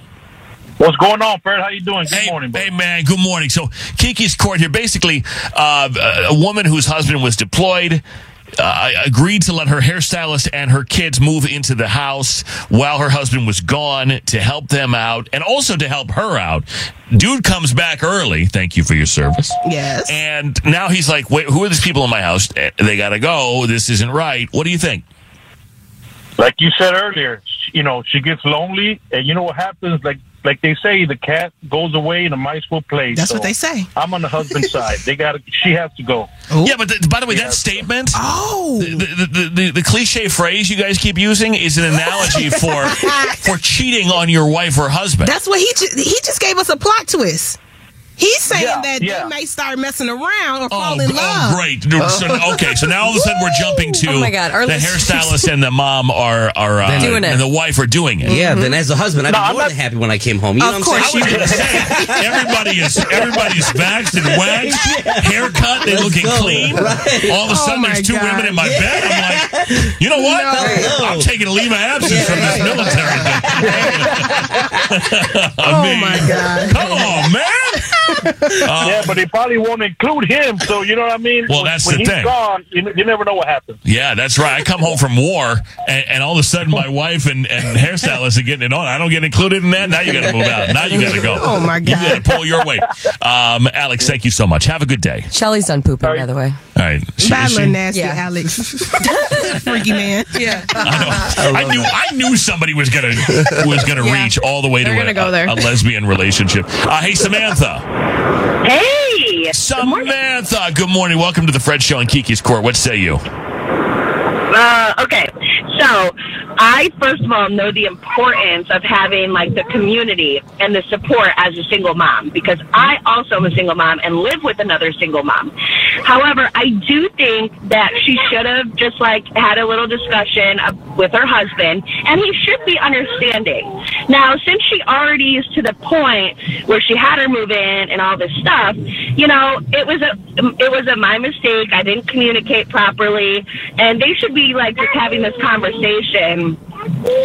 What's going on, Fred? How you doing? Good hey, morning, Hey, man, good morning. So, Keke's court here. Basically, uh, a woman whose husband was deployed. Uh, agreed to let her hairstylist and her kids move into the house while her husband was gone to help them out and also to help her out. Dude comes back early. Thank you for your service. Yes. And now he's like, wait, who are these people in my house? Eh, They got to go. This isn't right. What do you think? Like you said earlier, you know, she gets lonely, and you know what happens? Like, like they say, the cat goes away and the mice will play. That's So what they say. I'm on the husband's <laughs> side. They got to. She has to go. Yeah, but the, by the way, that statement, oh, the, the, the, the, the cliche phrase you guys keep using is an analogy for <laughs> for cheating on your wife or husband. That's what he ju- he just gave us a plot twist. He's saying Yeah, that yeah. they may start messing around or fall in love. Oh, love. great. No, so- okay, so now all of a sudden we're jumping to Oh my God, our the hairstylist and the mom are are uh, Doing it. and the wife are doing it. Yeah, then as a husband, I'd No, be I'm more not- than happy when I came home. You know Of what I'm course saying? you would. Everybody is everybody's <laughs> vaxxed and waxed, haircut, they Let's looking go. clean. Right. All of a Oh sudden, my there's two God. women in my Yeah. bed. I'm like, you know what? No. I'm taking a leave of absence from this military thing. <laughs> <laughs> Oh, my God! Come on, man. Yeah, but they probably won't include him. So you know what I mean? Well, When- that's when the he's thing. gone, you, you never know what happens. Yeah, that's right. I come home from war, and, and all of a sudden, my wife and, and hairstylist are getting it on. I don't get included in that. Now you got to move out. Now you got to go. Oh, my god. You got to pull your weight. Um, Alex, thank you so much. Have a good day. Shelly's done pooping, by the way. All right. She- Bad she- nasty Yeah. Alex. <laughs> Freaky man. Yeah. I knew I knew somebody was gonna was gonna Yeah. reach all the way to They're a, gonna go there. a lesbian relationship. Uh, hey, Samantha. Hey, Samantha. Good morning. Welcome to the Fred Show in Keke's Court. What say you? Uh, okay, so I first of all know the importance of having like the community and the support as a single mom because I also am a single mom and live with another single mom. However, I do think that she should have just like had a little discussion with her husband and he should be understanding. Now, since she already is to the point where she had her move in and all this stuff, you know, it was a it was a my mistake. I didn't communicate properly, and they should be like just having this conversation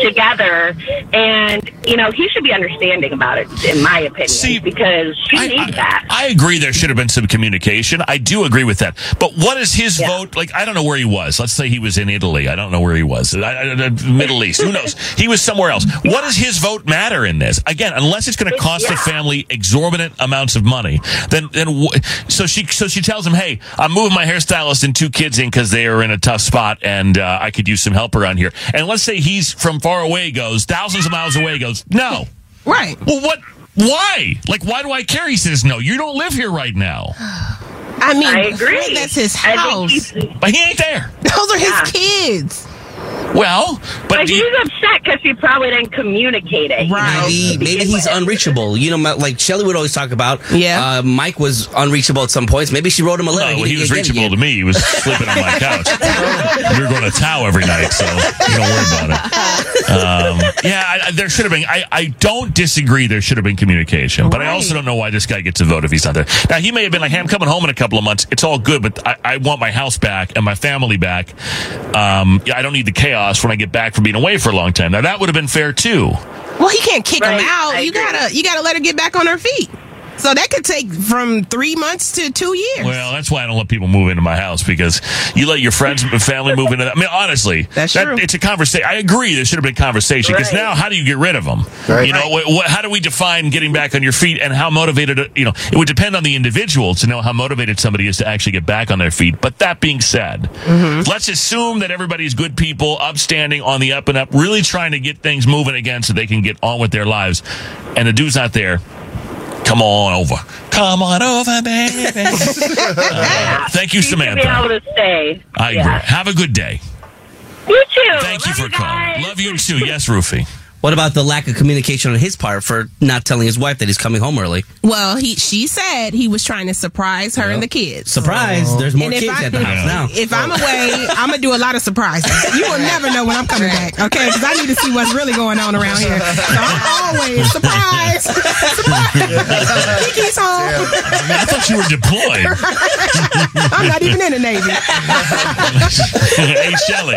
together. And you know, he should be understanding about it, in my opinion, See, because he needs that. I agree there should have been some communication. I do agree with that. But what is his vote? Like, I don't know where he was. Let's say he was in Italy. I don't know where he was. I, I, I- Middle East. Who knows? <laughs> He was somewhere else. What does his vote matter in this? Again, unless it's going to cost the family exorbitant amounts of money, then then wh- so she so she tells him, "Hey, I'm moving my hairstylist and two kids in because they are in a tough spot, and uh, I could use some help around here." And let's say he's from far away, goes thousands of miles away, goes, "No." Right. Well, what? Why? Like, why do I care? He says, no, you don't live here right now. I mean, I agree. That's his I think house. he's- But he ain't there. Those are his Yeah. kids. Well, but But he's upset because he probably didn't communicate it. you know? Maybe, maybe he's unreachable. You know, like Shelly would always talk about. Yeah. Uh, Mike was unreachable at some points. Maybe she wrote him a letter. No, he didn't was get reachable yet. to me. He was sleeping on my couch. <laughs> we were going to Tao every night, so you don't worry about it. Um, yeah, I, I- there should have been. I, I don't disagree. There should have been communication, but I also don't know why this guy gets a vote if he's not there. Now he may have been like, "Hey, I'm coming home in a couple of months. It's all good, but I, I want my house back and my family back. Um, yeah, I don't need the chaos when I get back from being away for a long time. Now that would have been fair too. Well, he can't kick Right, him out. I You agree. gotta you gotta let her get back on her feet. So that could take from three months to two years. Well, that's why I don't let people move into my house because you let your friends and family move into that. I mean, honestly, <laughs> That's that- true. It's a conversation. I agree. There should have been conversation because Right. now, how do you get rid of them? Right. You know, wh- wh- how do we define getting back on your feet and how motivated? uh, You know, it would depend on the individual to know how motivated somebody is to actually get back on their feet. But that being said, let's assume that everybody's good people, upstanding, on the up and up, really trying to get things moving again so they can get on with their lives. And the dude's not there. Come on over. Come on over, baby. Uh, <laughs> thank you, You should be Samantha. able to stay. I agree. Have a good day. You too. Thank you for calling. Love you too. Yes, Rufio. What about the lack of communication on his part for not telling his wife that he's coming home early? Well, he she said he was trying to surprise her and the kids. Surprise! There's more And kids I- at the house now. <laughs> If I'm away, I'm gonna do a lot of surprises. You will never know when I'm coming back, okay? Because I need to see what's really going on around here. So I'm always <laughs> surprise, surprise. Keke's home. I, mean, I thought you were deployed. I'm not even in the Navy. <laughs> hey, Shelly.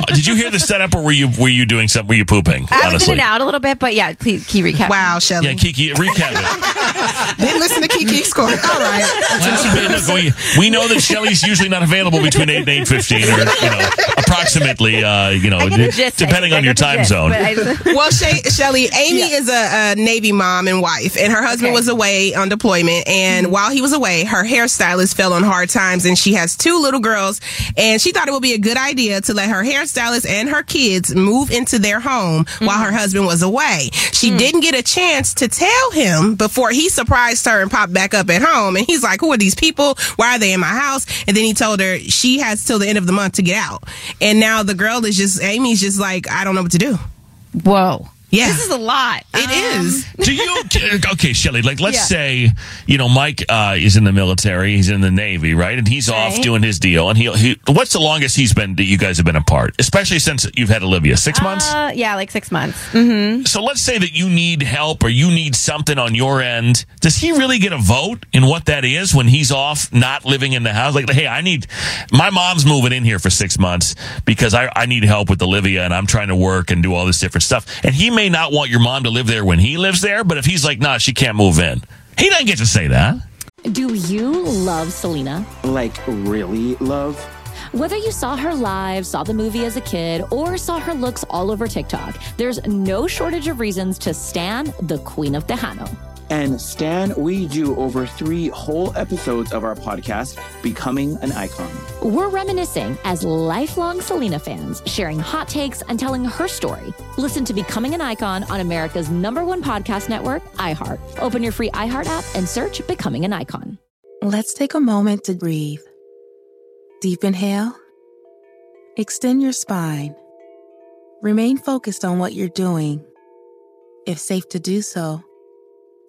Uh, Did you hear the setup, or were you were you doing something? Were you pooping? I was in and out a little bit, but yeah, please, can you recap? Wow, Shelly. Yeah, Keke, recap it. <laughs> Didn't listen to Keke score. All right. Well, look, we, we know that Shelly's usually not available between eight and eight fifteen, or you know, approximately. Uh, you know, get the gist. depending I- I on your time gist, zone. but I- <laughs> well, Shay, Shelly, Amy is a, a Navy mom and wife, and her husband was away on deployment. And while he was away, her hairstylist fell on hard times, and she has two little girls. And she thought it would be a good idea to let her hairstylist and her kids move into their home while her mm-hmm. husband was away. She mm. didn't get a chance to tell him before he surprised her and popped back up at home. And he's like, "Who are these people? Why are they in my house?" And then he told her she has till the end of the month to get out. And now the girl is just Amy's just like, "I don't know what to do." Whoa. Yeah. This is a lot. It is. <laughs> Do you okay, Shelly? Like, let's Yeah. say you know Mike uh, is in the military, he's in the Navy, right, and he's off doing his deal. And he, he, what's the longest he's been that you guys have been apart? Especially since you've had Olivia, six months. Uh, yeah, like six months. Mm-hmm. So let's say that you need help or you need something on your end. Does he really get a vote in what that is when he's off, not living in the house? Like, hey, I need my mom's moving in here for six months because I, I need help with Olivia and I'm trying to work and do all this different stuff. And he may not want your mom to live there when he lives there, but if he's like, nah, she can't move in, he doesn't get to say that. Do you love Selena? Like, really love? Whether you saw her live, saw the movie as a kid, or saw her looks all over TikTok, there's no shortage of reasons to stan the Queen of Tejano. And Stan, we do over three whole episodes of our podcast, Becoming an Icon. We're reminiscing as lifelong Selena fans, sharing hot takes and telling her story. Listen to Becoming an Icon on America's number one podcast network, iHeart. Open your free iHeart app and search Becoming an Icon. Let's take a moment to breathe. Deep inhale. Extend your spine. Remain focused on what you're doing. If safe to do so,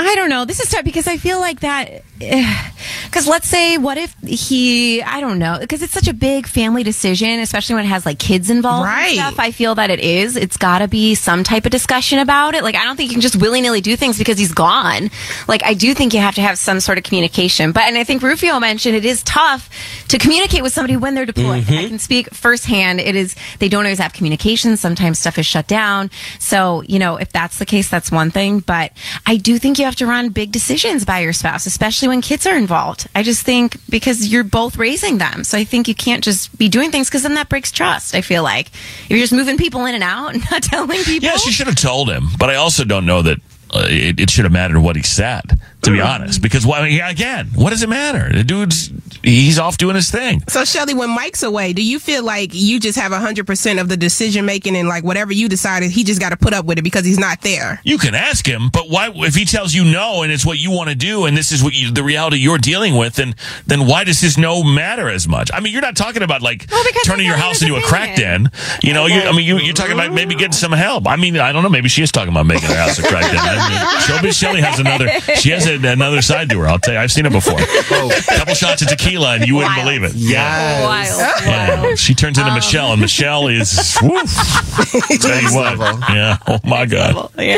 I don't know. This is tough because I feel like that. Because let's say, what if he? I don't know. Because it's such a big family decision, especially when it has like kids involved. Right. stuff. I feel that it is. It's got to be some type of discussion about it. Like I don't think you can just willy nilly do things because he's gone. Like I do think you have to have some sort of communication. But and I think Rufio mentioned it is tough to communicate with somebody when they're deployed. Mm-hmm. I can speak firsthand. It is. They don't always have communication. Sometimes stuff is shut down. So you know, if that's the case, that's one thing. But I do think you have to run big decisions by your spouse, especially when kids are involved. I just think because you're both raising them. So I think you can't just be doing things because then that breaks trust. I feel like if you're just moving people in and out and <laughs> not telling people. Yeah, she should have told him, but I also don't know that uh, it, it should have mattered what he said. To be honest, because why? yeah, again, what does it matter? The dude's he's off doing his thing. So, Shelly, when Mike's away, do you feel like you just have 100% of the decision making and like whatever you decided, he just got to put up with it because he's not there? You can ask him, but why? If he tells you no and it's what you want to do, and this is what you, the reality you're dealing with, then then why does his no matter as much? I mean, you're not talking about like turning your house into a crack den. You know, you, I mean, you, you're talking about maybe getting some help. I mean, I don't know. Maybe she is talking about making her house a crack den. I mean, Showbiz Shelly has another. She has a, another side to her. I'll tell you. I've seen it before. A couple shots of tequila, and you wouldn't believe it. Yes. Yeah, she turns into Michelle, and Michelle is woof. <laughs> Tell you what, yeah. Oh my god. Yeah.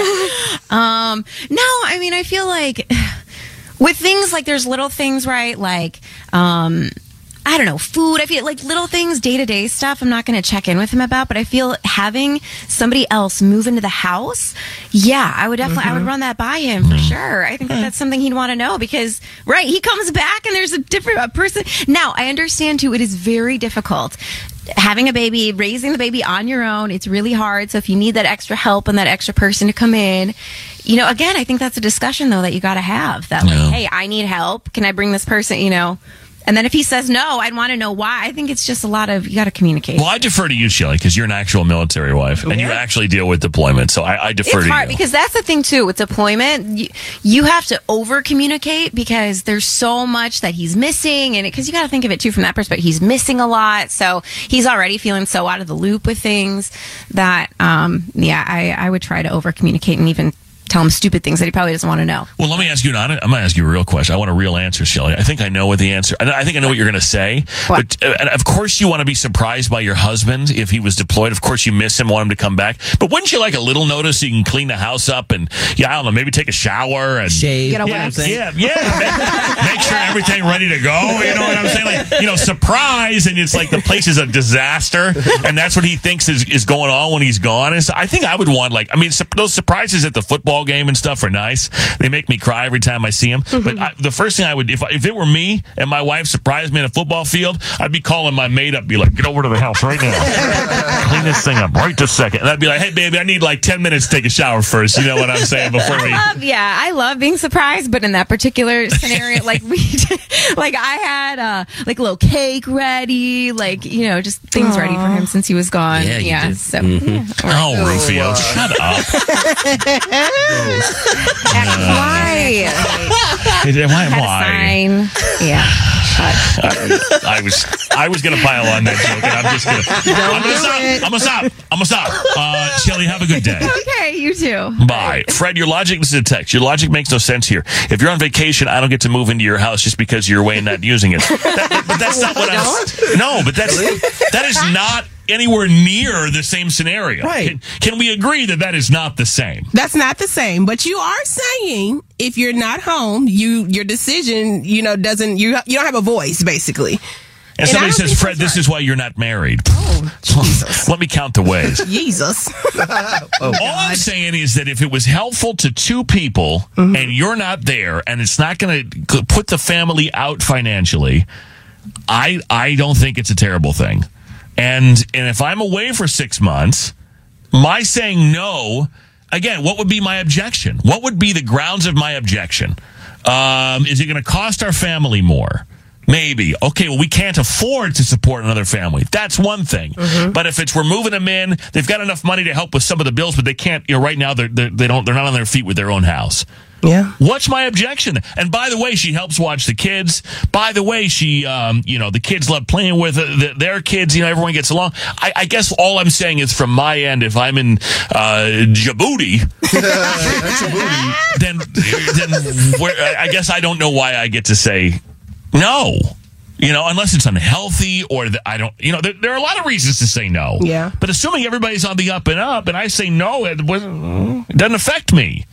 Um, no, I mean, I feel like with things like there's little things, right? Like, um, I don't know, food. I feel like little things, day to day stuff. I'm not going to check in with him about, but I feel having somebody else move into the house. Yeah, I would definitely, I would mm-hmm. run that by him for sure. I think that that's something he'd want to know because, right, he comes back and there's a different a person. Now, I understand too, it is very difficult having a baby, raising the baby on your own, it's really hard. So if you need that extra help and that extra person to come in, you know, again, I think that's a discussion though that you got to have that like, hey, I need help. Can I bring this person, you know? And then if he says no, I'd want to know why. I think it's just a lot of, you got to communicate. Well, I defer to you, Shelly, because you're an actual military wife and you actually deal with deployment. So I, I defer it's to hard you. because that's the thing too with deployment. You, you have to over communicate because there's so much that he's missing, and because you got to think of it too from that perspective. He's missing a lot, so he's already feeling so out of the loop with things that, um, yeah, I, I would try to over communicate and even tell him stupid things that he probably doesn't want to know. Well, let me ask you. Not, I'm going to ask you a real question. I want a real answer, Shelly. I think I know what the answer. I I think I know what you're going to say. But uh, and of course, you want to be surprised by your husband if he was deployed. Of course, you miss him, want him to come back. But wouldn't you like a little notice so you can clean the house up and yeah, I don't know, maybe take a shower and Shave. Get a yeah, wax. yeah, yeah. Make, make sure everything ready to go. You know what I'm saying? Like, you know, surprise, and it's like the place is a disaster, and that's what he thinks is, is going on when he's gone. And so I think I would want like, I mean, su- those surprises at the football game and stuff are nice. They make me cry every time I see them. But I, the first thing I would, if if it were me and my wife surprised me in a football field, I'd be calling my maid up, be like, get over to the house right now, <laughs> clean this thing up right this second, and I'd be like, hey baby, I need like ten minutes to take a shower first. You know what I'm saying before we. Love, yeah, I love being surprised, but in that particular scenario, <laughs> like we, <laughs> like I had uh, like a little cake ready, like you know, just things ready for him since he was gone. Yeah, Yeah, you did. so Mhm. yeah. Oh, Rufio, shut up. Why? Why? Why? Yeah. But- I was I was gonna pile on that joke, and I'm just gonna I'm gonna stop. I'm gonna stop. I'm gonna stop. Uh, Shelly, have a good day. <laughs> okay, you too. Bye, Fred. Your logic. This is a text. Your logic makes no sense here. If you're on vacation, I don't get to move into your house just because you're away and not using it. That- but that's not what I'm. <laughs> No, but that's that is not anywhere near the same scenario. Right. Can, can we agree that that is not the same? That's not the same, but you are saying if you're not home, you your decision, you know, doesn't you you don't have a voice basically. And, And somebody says, Fred, this is why you're not married. Oh, Jesus. <laughs> Let me count the ways. <laughs> Jesus. <laughs> All I'm saying is that if it was helpful to two people Mm-hmm. and you're not there and it's not going to put the family out financially, I I don't think it's a terrible thing. And and if I'm away for six months, my saying no, again, what would be my objection? What would be the grounds of my objection? Um, is it going to cost our family more? Maybe. Okay, well, we can't afford to support another family. That's one thing. But if it's we're moving them in, they've got enough money to help with some of the bills, but they can't. You know, right now they're, they're they don't they're not on their feet with their own house. Yeah. What's my objection? And by the way, she helps watch the kids. By the way, she, um, you know, the kids love playing with uh, the, their kids. You know, everyone gets along. I, I guess all I'm saying is from my end, if I'm in uh, Djibouti, <laughs> then then where, I I guess I don't know why I get to say no. You know, unless it's unhealthy or that I don't, you know, there, there are a lot of reasons to say no. Yeah. But assuming everybody's on the up and up and I say no, it, it doesn't affect me.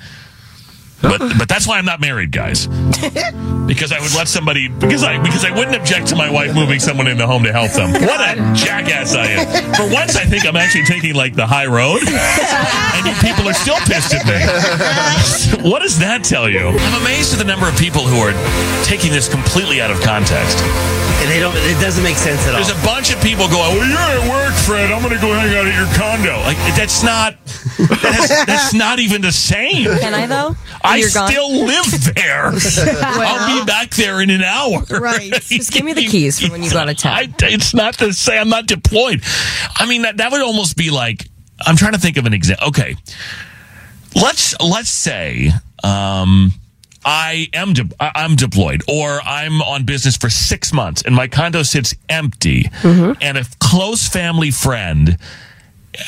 But but that's why I'm not married, guys. <laughs> Because I would let somebody because I because I wouldn't object to my wife moving someone in the home to help them. What a jackass I am. For once I think I'm actually taking like the high road. And you people are still pissed at me. <laughs> What does that tell you? I'm amazed at the number of people who are taking this completely out of context. And they don't. It doesn't make sense at all. There's a bunch of people going, "Well, you're at work, Fred. I'm going to go hang out at your condo." Like that's not that's, <laughs> that's not even the same. Can I though? I You're gone? still live there. <laughs> I'll be back there in an hour. Right. <laughs> Just give me the keys for when you go out of town. I, it's not to say I'm not deployed. I mean, that, that would almost be like I'm trying to think of an example. Okay, let's let's say um, I am de- I'm deployed, or I'm on business for six months, and my condo sits empty, mm-hmm. and a close family friend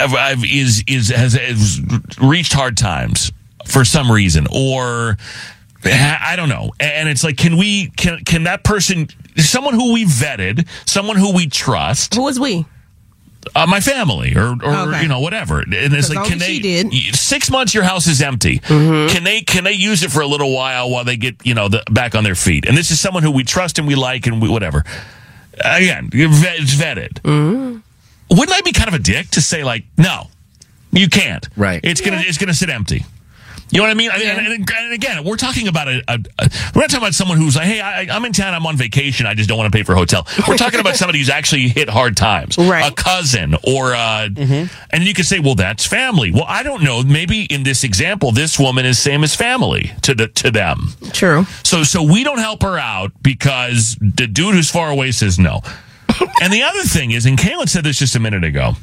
I've- is is has, has reached hard times for some reason, or I don't know. And it's like, can we can can that person, someone who we vetted, someone who we trust, Who was we? Uh, my family or, or Okay. you know whatever. And it's like can they did. six months your house is empty. Can they can they use it for a little while while they get you know the, back on their feet? And this is someone who we trust and we like and we, whatever. Again it's vetted. Wouldn't I be kind of a dick to say like no you can't. Right. It's gonna it's gonna sit empty you know what I mean? I mean and, and- again, we're talking about a, a, a- we're not talking about someone who's like, hey, I, I'm in town, I'm on vacation, I just don't want to pay for a hotel. We're talking about <laughs> somebody who's actually hit hard times, right? A cousin or, uh, and you could say, well, that's family. Well, I don't know. Maybe in this example, this woman is same as family to the to them. True. So so we don't help her out because the dude who's far away says no. <laughs> and the other thing is, and Kaelan said this just a minute ago.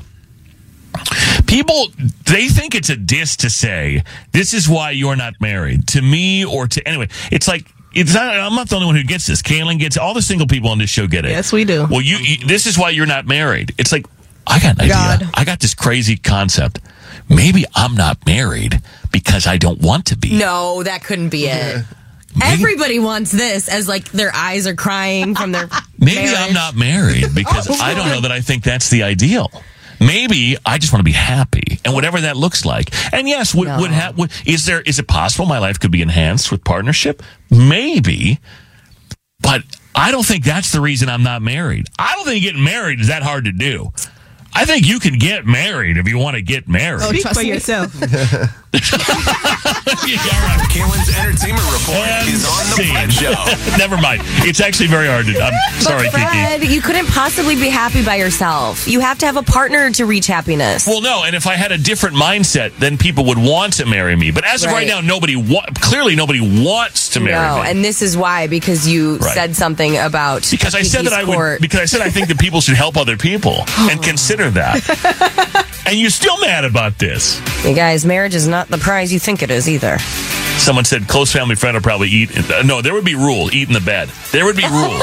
People they think it's a diss to say this is why you're not married to me or to anyway. It's like it's not. I'm not the only one who gets this. Kaelan gets all the single people on this show get it. Yes, we do. Well, you, you this is why you're not married. It's like I got an idea. I got this crazy concept. Maybe I'm not married because I don't want to be. No, that couldn't be it. Everybody wants this as like their eyes are crying from their. <laughs> Maybe marriage. I'm not married because <laughs> Oh, I don't know that I think that's the ideal. Maybe I just want to be happy and whatever that looks like. And yes, would, would, ha- would is there is it possible my life could be enhanced with partnership? Maybe, but I don't think that's the reason I'm not married. I don't think getting married is that hard to do. I think you can get married if you want to get married. Oh, Speak for yourself. <laughs> Kaelan's entertainment report is on the Fred Show. <laughs> Never mind. It's actually very hard to. I'm <laughs> sorry, Keke. Fred, you couldn't possibly be happy by yourself. You have to have a partner to reach happiness. Well, no, and if I had a different mindset, then people would want to marry me. But as of right Right. now, nobody wa- clearly nobody wants to marry me. no, me. and this is why because you Right. said something about because I said that I would. Because I said I think that people should help other people <gasps> and consider that. <laughs> and you're still mad about this. You guys, marriage is not the prize you think it is either. Someone said close family friend will probably eat. No, there would be rule eat in the bed. There would be <laughs> oh. rules.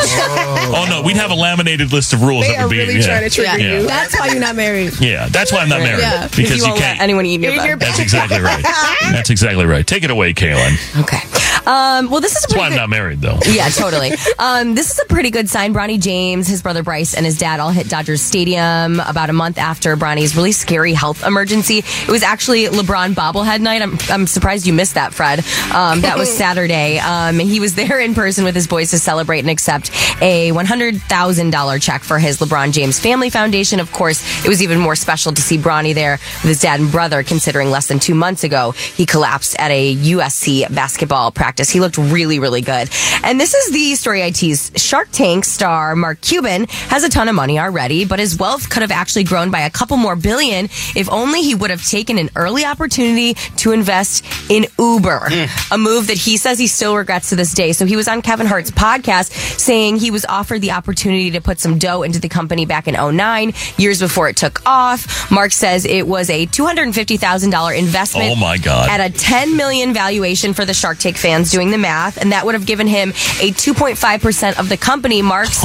oh. no, we'd have a laminated list of rules. They that are would be, really yeah. trying to trigger yeah. you. That's why you're not married. <laughs> Yeah, that's why I'm not married. Yeah. Because you, won't can't. let anyone eat in your bed. That's exactly right. That's exactly right. Take it away, Kaelan. Okay. Um, well, this is a That's why pretty I'm not married, though. yeah, totally. <laughs> Um, this is a pretty good sign. Bronny James, his brother Bryce, and his dad all hit Dodgers Stadium about a month after Bronny's really scary health emergency. It was actually LeBron bobblehead night. I'm, I'm surprised you missed that, Fred. Um, that was <laughs> Saturday. Um, he was there in person with his boys to celebrate and accept a $100,000 check for his LeBron James Family Foundation. Of course, it was even more special to see Bronny there with his dad and brother, considering less than two months ago he collapsed at a USC basketball practice practice. He looked really, really good. And this is the story I teased. Shark Tank star Mark Cuban has a ton of money already, but his wealth could have actually grown by a couple more billion if only he would have taken an early opportunity to invest in Uber, mm. a move that he says he still regrets to this day. So he was on Kevin Hart's podcast saying he was offered the opportunity to put some dough into the company back in 09, years before it took off. Mark says it was a $250,000 investment Oh, my God. at a 10 million valuation for the Shark Tank fans doing the math, and that would have given him a 2.5% of the company. Mark's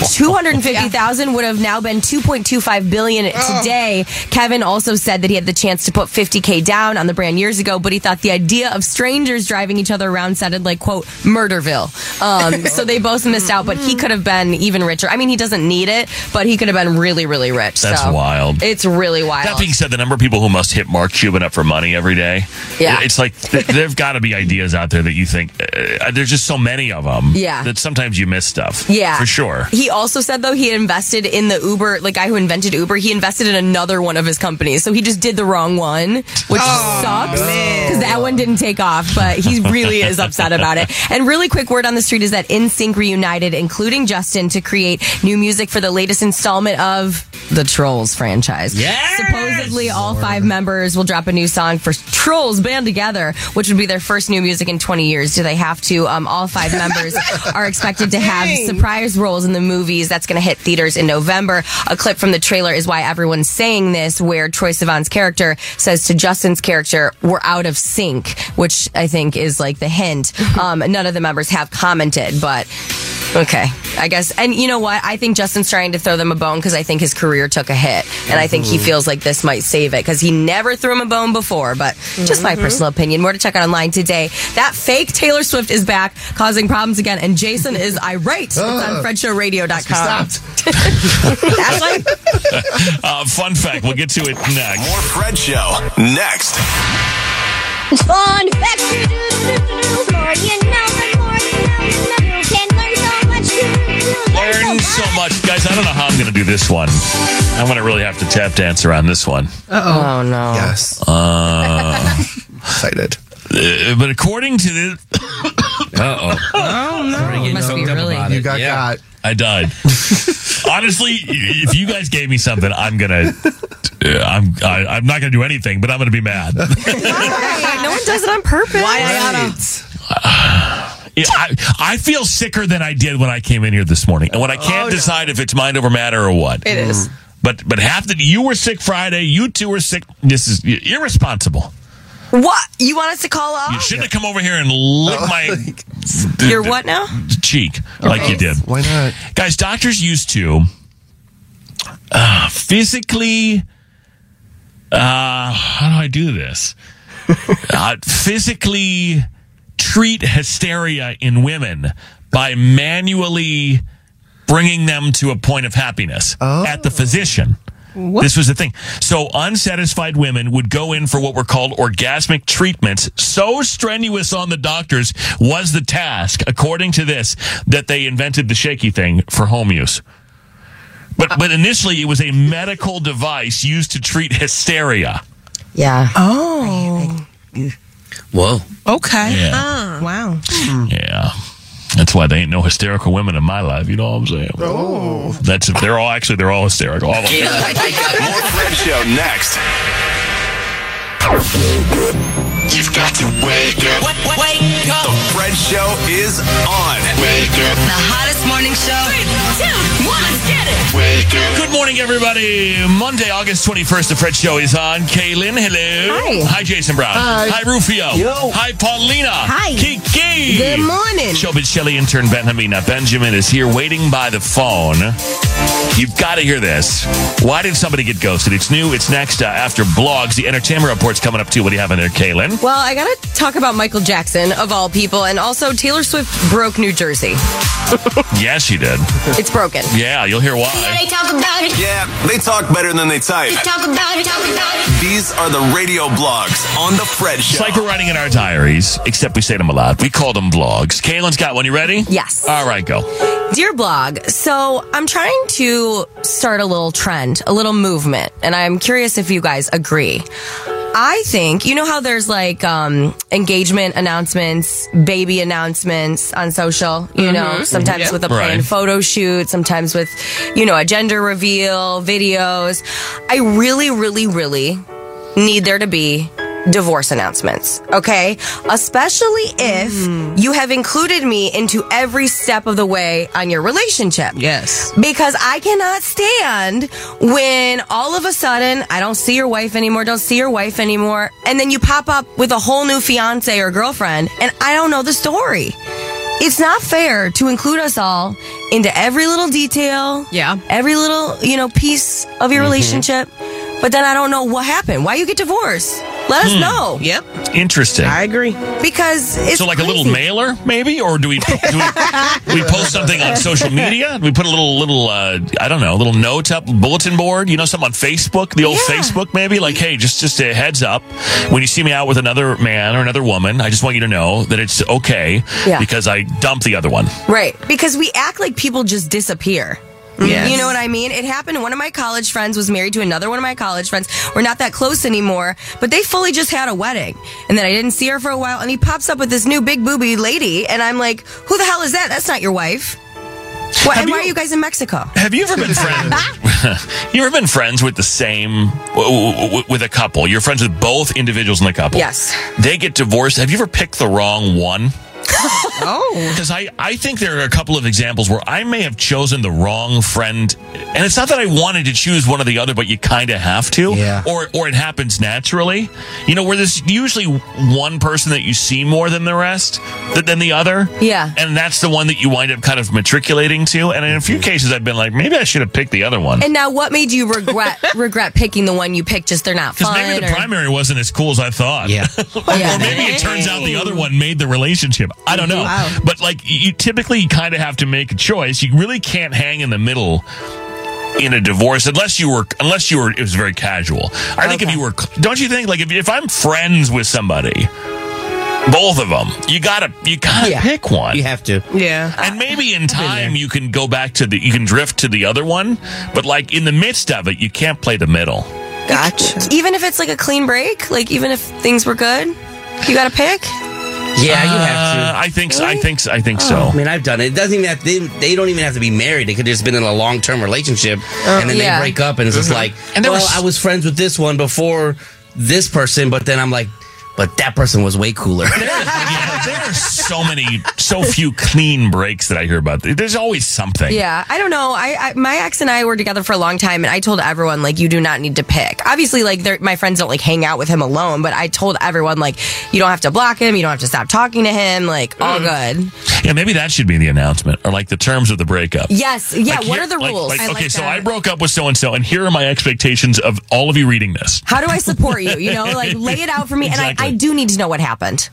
<laughs> 250,000 would have now been 2.25 billion today. Kevin also said that he had the chance to put 50k down on the brand years ago, but he thought the idea of strangers driving each other around sounded like quote Murderville. Um, <laughs> so they both missed out, but he could have been even richer. I mean, he doesn't need it, but he could have been really, really rich. That's So wild. It's really wild. That being said, the number of people who must hit Mark Cuban up for money every day, Yeah. it's like th- there've got to be ideas out there that you think uh, there's just so many of them. Yeah. that sometimes you miss stuff. Yeah. for sure. He also said though he had invested in the Uber, the guy who invented Uber, he invested in another one of his companies. So he just did the wrong one, which sucks because that one didn't take off, but he really is <laughs> upset about it. And really quick word on the street is that NSYNC reunited, including Justin, to create new music for the latest installment of the Trolls franchise. Yes! Supposedly all five members will drop a new song for Trolls Band Together, which would be their first new music in 20 years. Do they have to? Um, all five <laughs> members are expected to have surprise roles in the movies. That's going to hit theaters in November. A clip from the trailer is why everyone's saying this, where Troye Sivan's character says to Justin's character, "We're out of sync," which I think is like the hint. <laughs> Um, none of the members have commented, but. Okay, I guess. And you know what? I think Justin's trying to throw them a bone because I think his career took a hit. And I think he Mm-hmm. Mhm. feels like this might save it because he never threw him a bone before. But just my Mhm. personal opinion. More to check out online today. That fake Taylor Swift is back, causing problems again. And Jason is irate. It's on Oh. FredShowRadio.com. Ashley? <laughs> <laughs> uh, fun fact. We'll get to it next. More Fred Show next. Fun fact. You know, the more you know, you know. You learn so much. You Learn so much, guys. I don't know how I'm going to do this one. I'm going to really have to tap dance around this one. Oh no. Yes. Uh, <laughs> Excited. Uh, but according to the, <coughs> uh oh, Oh no! You must be really. You got got. I died. <laughs> Honestly, if you guys gave me something, I'm gonna, uh, I'm, I, I'm not gonna do anything, but I'm gonna be mad. <laughs> no one does it on purpose. Why Yeah, I, I feel sicker than I did when I came in here this morning, and when I can't decide if it's mind over matter or what. It is. But but half the you were sick Friday, you two were sick. This is irresponsible. What? You want us to call off? You shouldn't have come over here and lick my <laughs> Your what now? cheek like you did. Why not? Guys, doctors used to uh, physically. Uh, how do I do this? <laughs> uh, physically treat hysteria in women by manually bringing them to a point of happiness at the physician. This was the thing. So unsatisfied women would go in for what were called orgasmic treatments. So strenuous on the doctors was the task, according to this, that they invented the shaky thing for home use. But but initially it was a medical device used to treat hysteria. Yeah. Oh. Whoa. Okay. Yeah. Wow. Yeah. That's why they ain't no hysterical women in my life. You know what I'm saying? Oh. That's if they're all actually they're all hysterical. All of them. <laughs> More Fred Show next. You've got to wake up. Wake up. The Fred Show is on. Wake up. The hottest morning show. Three, two, one, let's get it. Wake up. Good morning, everybody. Monday, August 21st, the Fred Show is on. Kaelan, hello. Hi. Hi, Jason Brown. Hi. Rufio. Yo. Hi, Paulina. Hi. Keke. Good morning. Showbiz Shelley intern Benjamina Benjamin is here waiting by the phone. You've got to hear this. Why did somebody get ghosted? It's new. It's next uh, after blogs. The entertainment report's coming up too. What do you have in there, Kaelan? Well, I gotta talk about Michael Jackson, of all people, and also Taylor Swift broke New Jersey. <laughs> yes, she did. It's broken. Yeah, you'll hear why. They talk about it. Yeah, they talk better than they type. They talk about it. Talk about it. These are the radio blogs on the Fred Show. It's like we're writing in our diaries, except we say them aloud. We call them vlogs. Kaelan's got one. You ready? Yes. All right, go. Dear blog, so I'm trying to start a little trend, a little movement, and I'm curious if you guys agree. I think you know how there's like um, engagement announcements, baby announcements on social. You know, Mhm. sometimes Yeah. with a planned Right. photo shoot, sometimes with you know a gender reveal, videos. I really, really, really need there to be divorce announcements. Okay, especially if hmm. you have included me into every step of the way on your relationship. Yes. Because I cannot stand when all of a sudden I don't see your wife anymore, don't see your wife anymore, and then you pop up with a whole new fiance or girlfriend and I don't know the story. It's not fair to include us all into every little detail. Yeah. Every little, you know, piece of your mm-hmm. relationship. But then I don't know what happened. Why you get divorced? Let us Hmm. know. Yep. Interesting. I agree. Because it's so, like a little mailer, maybe, or do we do we, we <laughs> post something on social media? We put a little little uh, I don't know, a little note up, bulletin board, you know, something on Facebook, the old Facebook, maybe. Like, hey, just just a heads up, when you see me out with another man or another woman, I just want you to know that it's okay Yeah. because I dumped the other one. Right. Because we act like people just disappear. Yes. You know what I mean? It happened. One of my college friends was married to another one of my college friends. We're not that close anymore, but they fully just had a wedding. And then I didn't see her for a while, and he pops up with this new big booby lady, and I'm like, who the hell is that? That's not your wife. Why, and why are you guys in Mexico? Have you ever been friends? <laughs> <laughs> you ever been friends with the same with a couple? You're friends with both individuals in the couple. Yes. They get divorced. Have you ever picked the wrong one? <laughs> oh. Because I, I think there are a couple of examples where I may have chosen the wrong friend. And it's not that I wanted to choose one or the other, but you kind of have to. Yeah. Or, or it happens naturally. You know, where there's usually one person that you see more than the rest, th- than the other. Yeah. And that's the one that you wind up kind of matriculating to. And in a few mm-hmm. cases, I've been like, maybe I should have picked the other one. And now, what made you regret <laughs> regret picking the one you picked? Just they're not Because fun. maybe the or- primary wasn't as cool as I thought. Yeah. <laughs> Yeah. or maybe it turns out the other one made the relationship. I don't know. Wow. But like you typically kind of have to make a choice. You really can't hang in the middle in a divorce unless you were unless you were it was very casual. I think if you were don't you think like if if I'm friends with somebody both of them. You gotta, you gotta pick one. You have to, yeah. And maybe in time you can go back to the, you can drift to the other one, but like in the midst of it, you can't play the middle. Gotcha. Even if it's like a clean break, like even if things were good, you got to pick. Yeah, you have to. Uh, I think so. I think so. I think so. I mean, I've done it. It doesn't even have they, they don't even have to be married. They could have just been in a long term relationship, and then yeah. they break up, and it's just Mhm. like, And there well, was- I was friends with this one before this person, but then I'm like, but that person was way cooler. <laughs> yeah, there are so many, so few clean breaks that I hear about. There's always something. Yeah, I don't know. I, I my ex and I were together for a long time, and I told everyone like you do not need to pick. Obviously, like my friends don't like hang out with him alone, but I told everyone like you don't have to block him, you don't have to stop talking to him, like all mm. good. Yeah, maybe that should be the announcement or like the terms of the breakup. Yes, yeah. Like, what here- are the like- rules? Like, okay, so I broke up with so and so, and here are my expectations of all of you reading this. How do I support you? You know, like lay it out for me, and I, I do need to know what happened.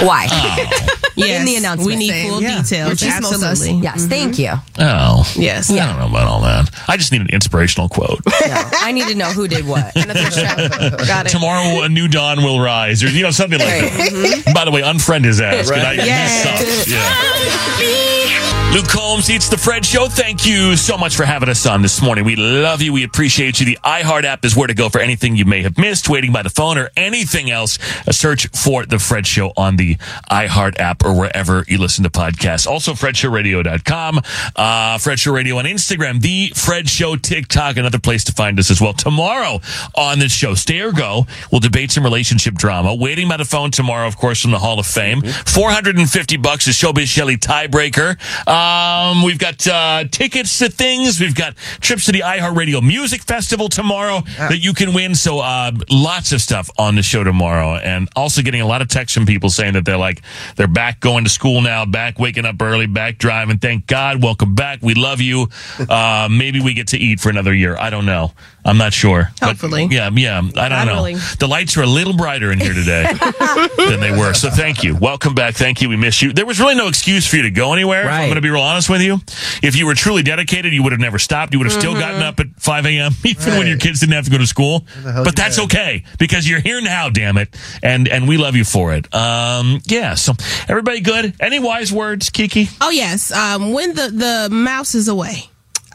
Why? Yes, oh. <laughs> In the announcement. we need full Yeah. details. Your chismosas. Absolutely. Yes, mm-hmm. thank you. Oh, yes. I don't know about all that. I just need an inspirational quote. <laughs> No, I need to know who did what. <laughs> Got it. Tomorrow a new dawn will rise, or you know something like that. Mm-hmm. By the way, unfriend his ass. 'cause I- he sucks. Yeah. Luke Combs eats the Fred Show. Thank you so much for having us on this morning. We love you. We appreciate you. The iHeart app is where to go for anything you may have missed, waiting by the phone, or anything else. A search for the Fred Show on the iHeart app or wherever you listen to podcasts. Also, FredShowRadio.com, uh, Fred Show Radio on Instagram, the Fred Show TikTok, another place to find us as well. Tomorrow on this show, Stay or Go, we'll debate some relationship drama. Waiting by the phone tomorrow, of course, from the Hall of Fame. Mm-hmm. 450 bucks is Showbiz Shelly tiebreaker. Uh, Um, we've got uh, tickets to things. We've got trips to the iHeartRadio Music Festival tomorrow that you can win. So uh, lots of stuff on the show tomorrow, and also getting a lot of texts from people saying that they're like they're back going to school now, back waking up early, back driving. Thank God, welcome back. We love you. Uh, maybe we get to eat for another year. I don't know. I'm not sure. But, Hopefully. yeah, yeah. I don't know. The lights are a little brighter in here today <laughs> than they were. So thank you. Welcome back. Thank you. We miss you. There was really no excuse for you to go anywhere. if I'm going to be real honest with you. If you were truly dedicated, you would have never stopped. You would have still gotten up at 5 a.m. <laughs> even when your kids didn't have to go to school. But that's okay because you're here now, damn it. And and we love you for it. Um, yeah. So everybody good? Any wise words, Keke? Oh yes. Um, when the the mouse is away,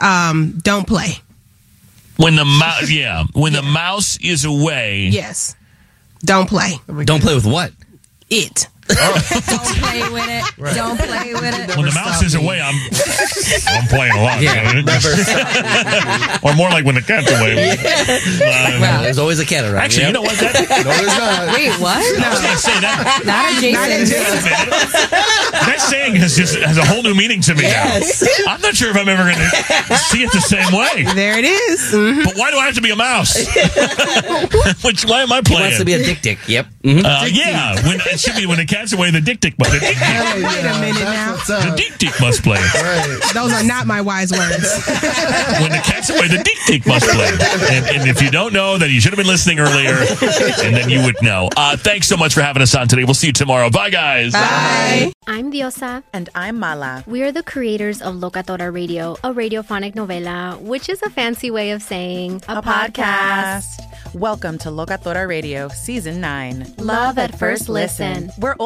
um, don't play. When the mouse, <laughs> yeah, when the mouse is away, Yes. Don't play. Oh Don't play with what? It. Don't play with it. Don't play with it. When the mouse is away, I'm I'm playing a lot. Yeah, <laughs> or more like when the cat's away. Um, Well, there's always a cat around. Actually, you know what? That, No, there's not. Wait, what? I was going to say that. Not adjacent. That saying has just has a whole new meaning to me Yes. now. I'm not sure if I'm ever going to see it the same way. There it is. Mhm. But why do I have to be a mouse? <laughs> Which why am I He playing? wants to be a dick dick. Yep. Mhm. Uh, yeah, when it should be when the cat's away, the dick dick must. The dick dick, Wait a minute now. What's the up? dick dick must play. Those are not my wise words. When the cat's away, the dick dick must play. And, and if you don't know, then you should have been listening earlier, and then you would know. Uh, thanks so much for having us on today. We'll see you tomorrow. Bye, guys. Bye. I'm Diosa. And I'm Mala. We are the creators of Locatora Radio, a radiophonic novela, which is a fancy way of saying a, podcast. Welcome to Locatora Radio Season 9. Love at first listen. We're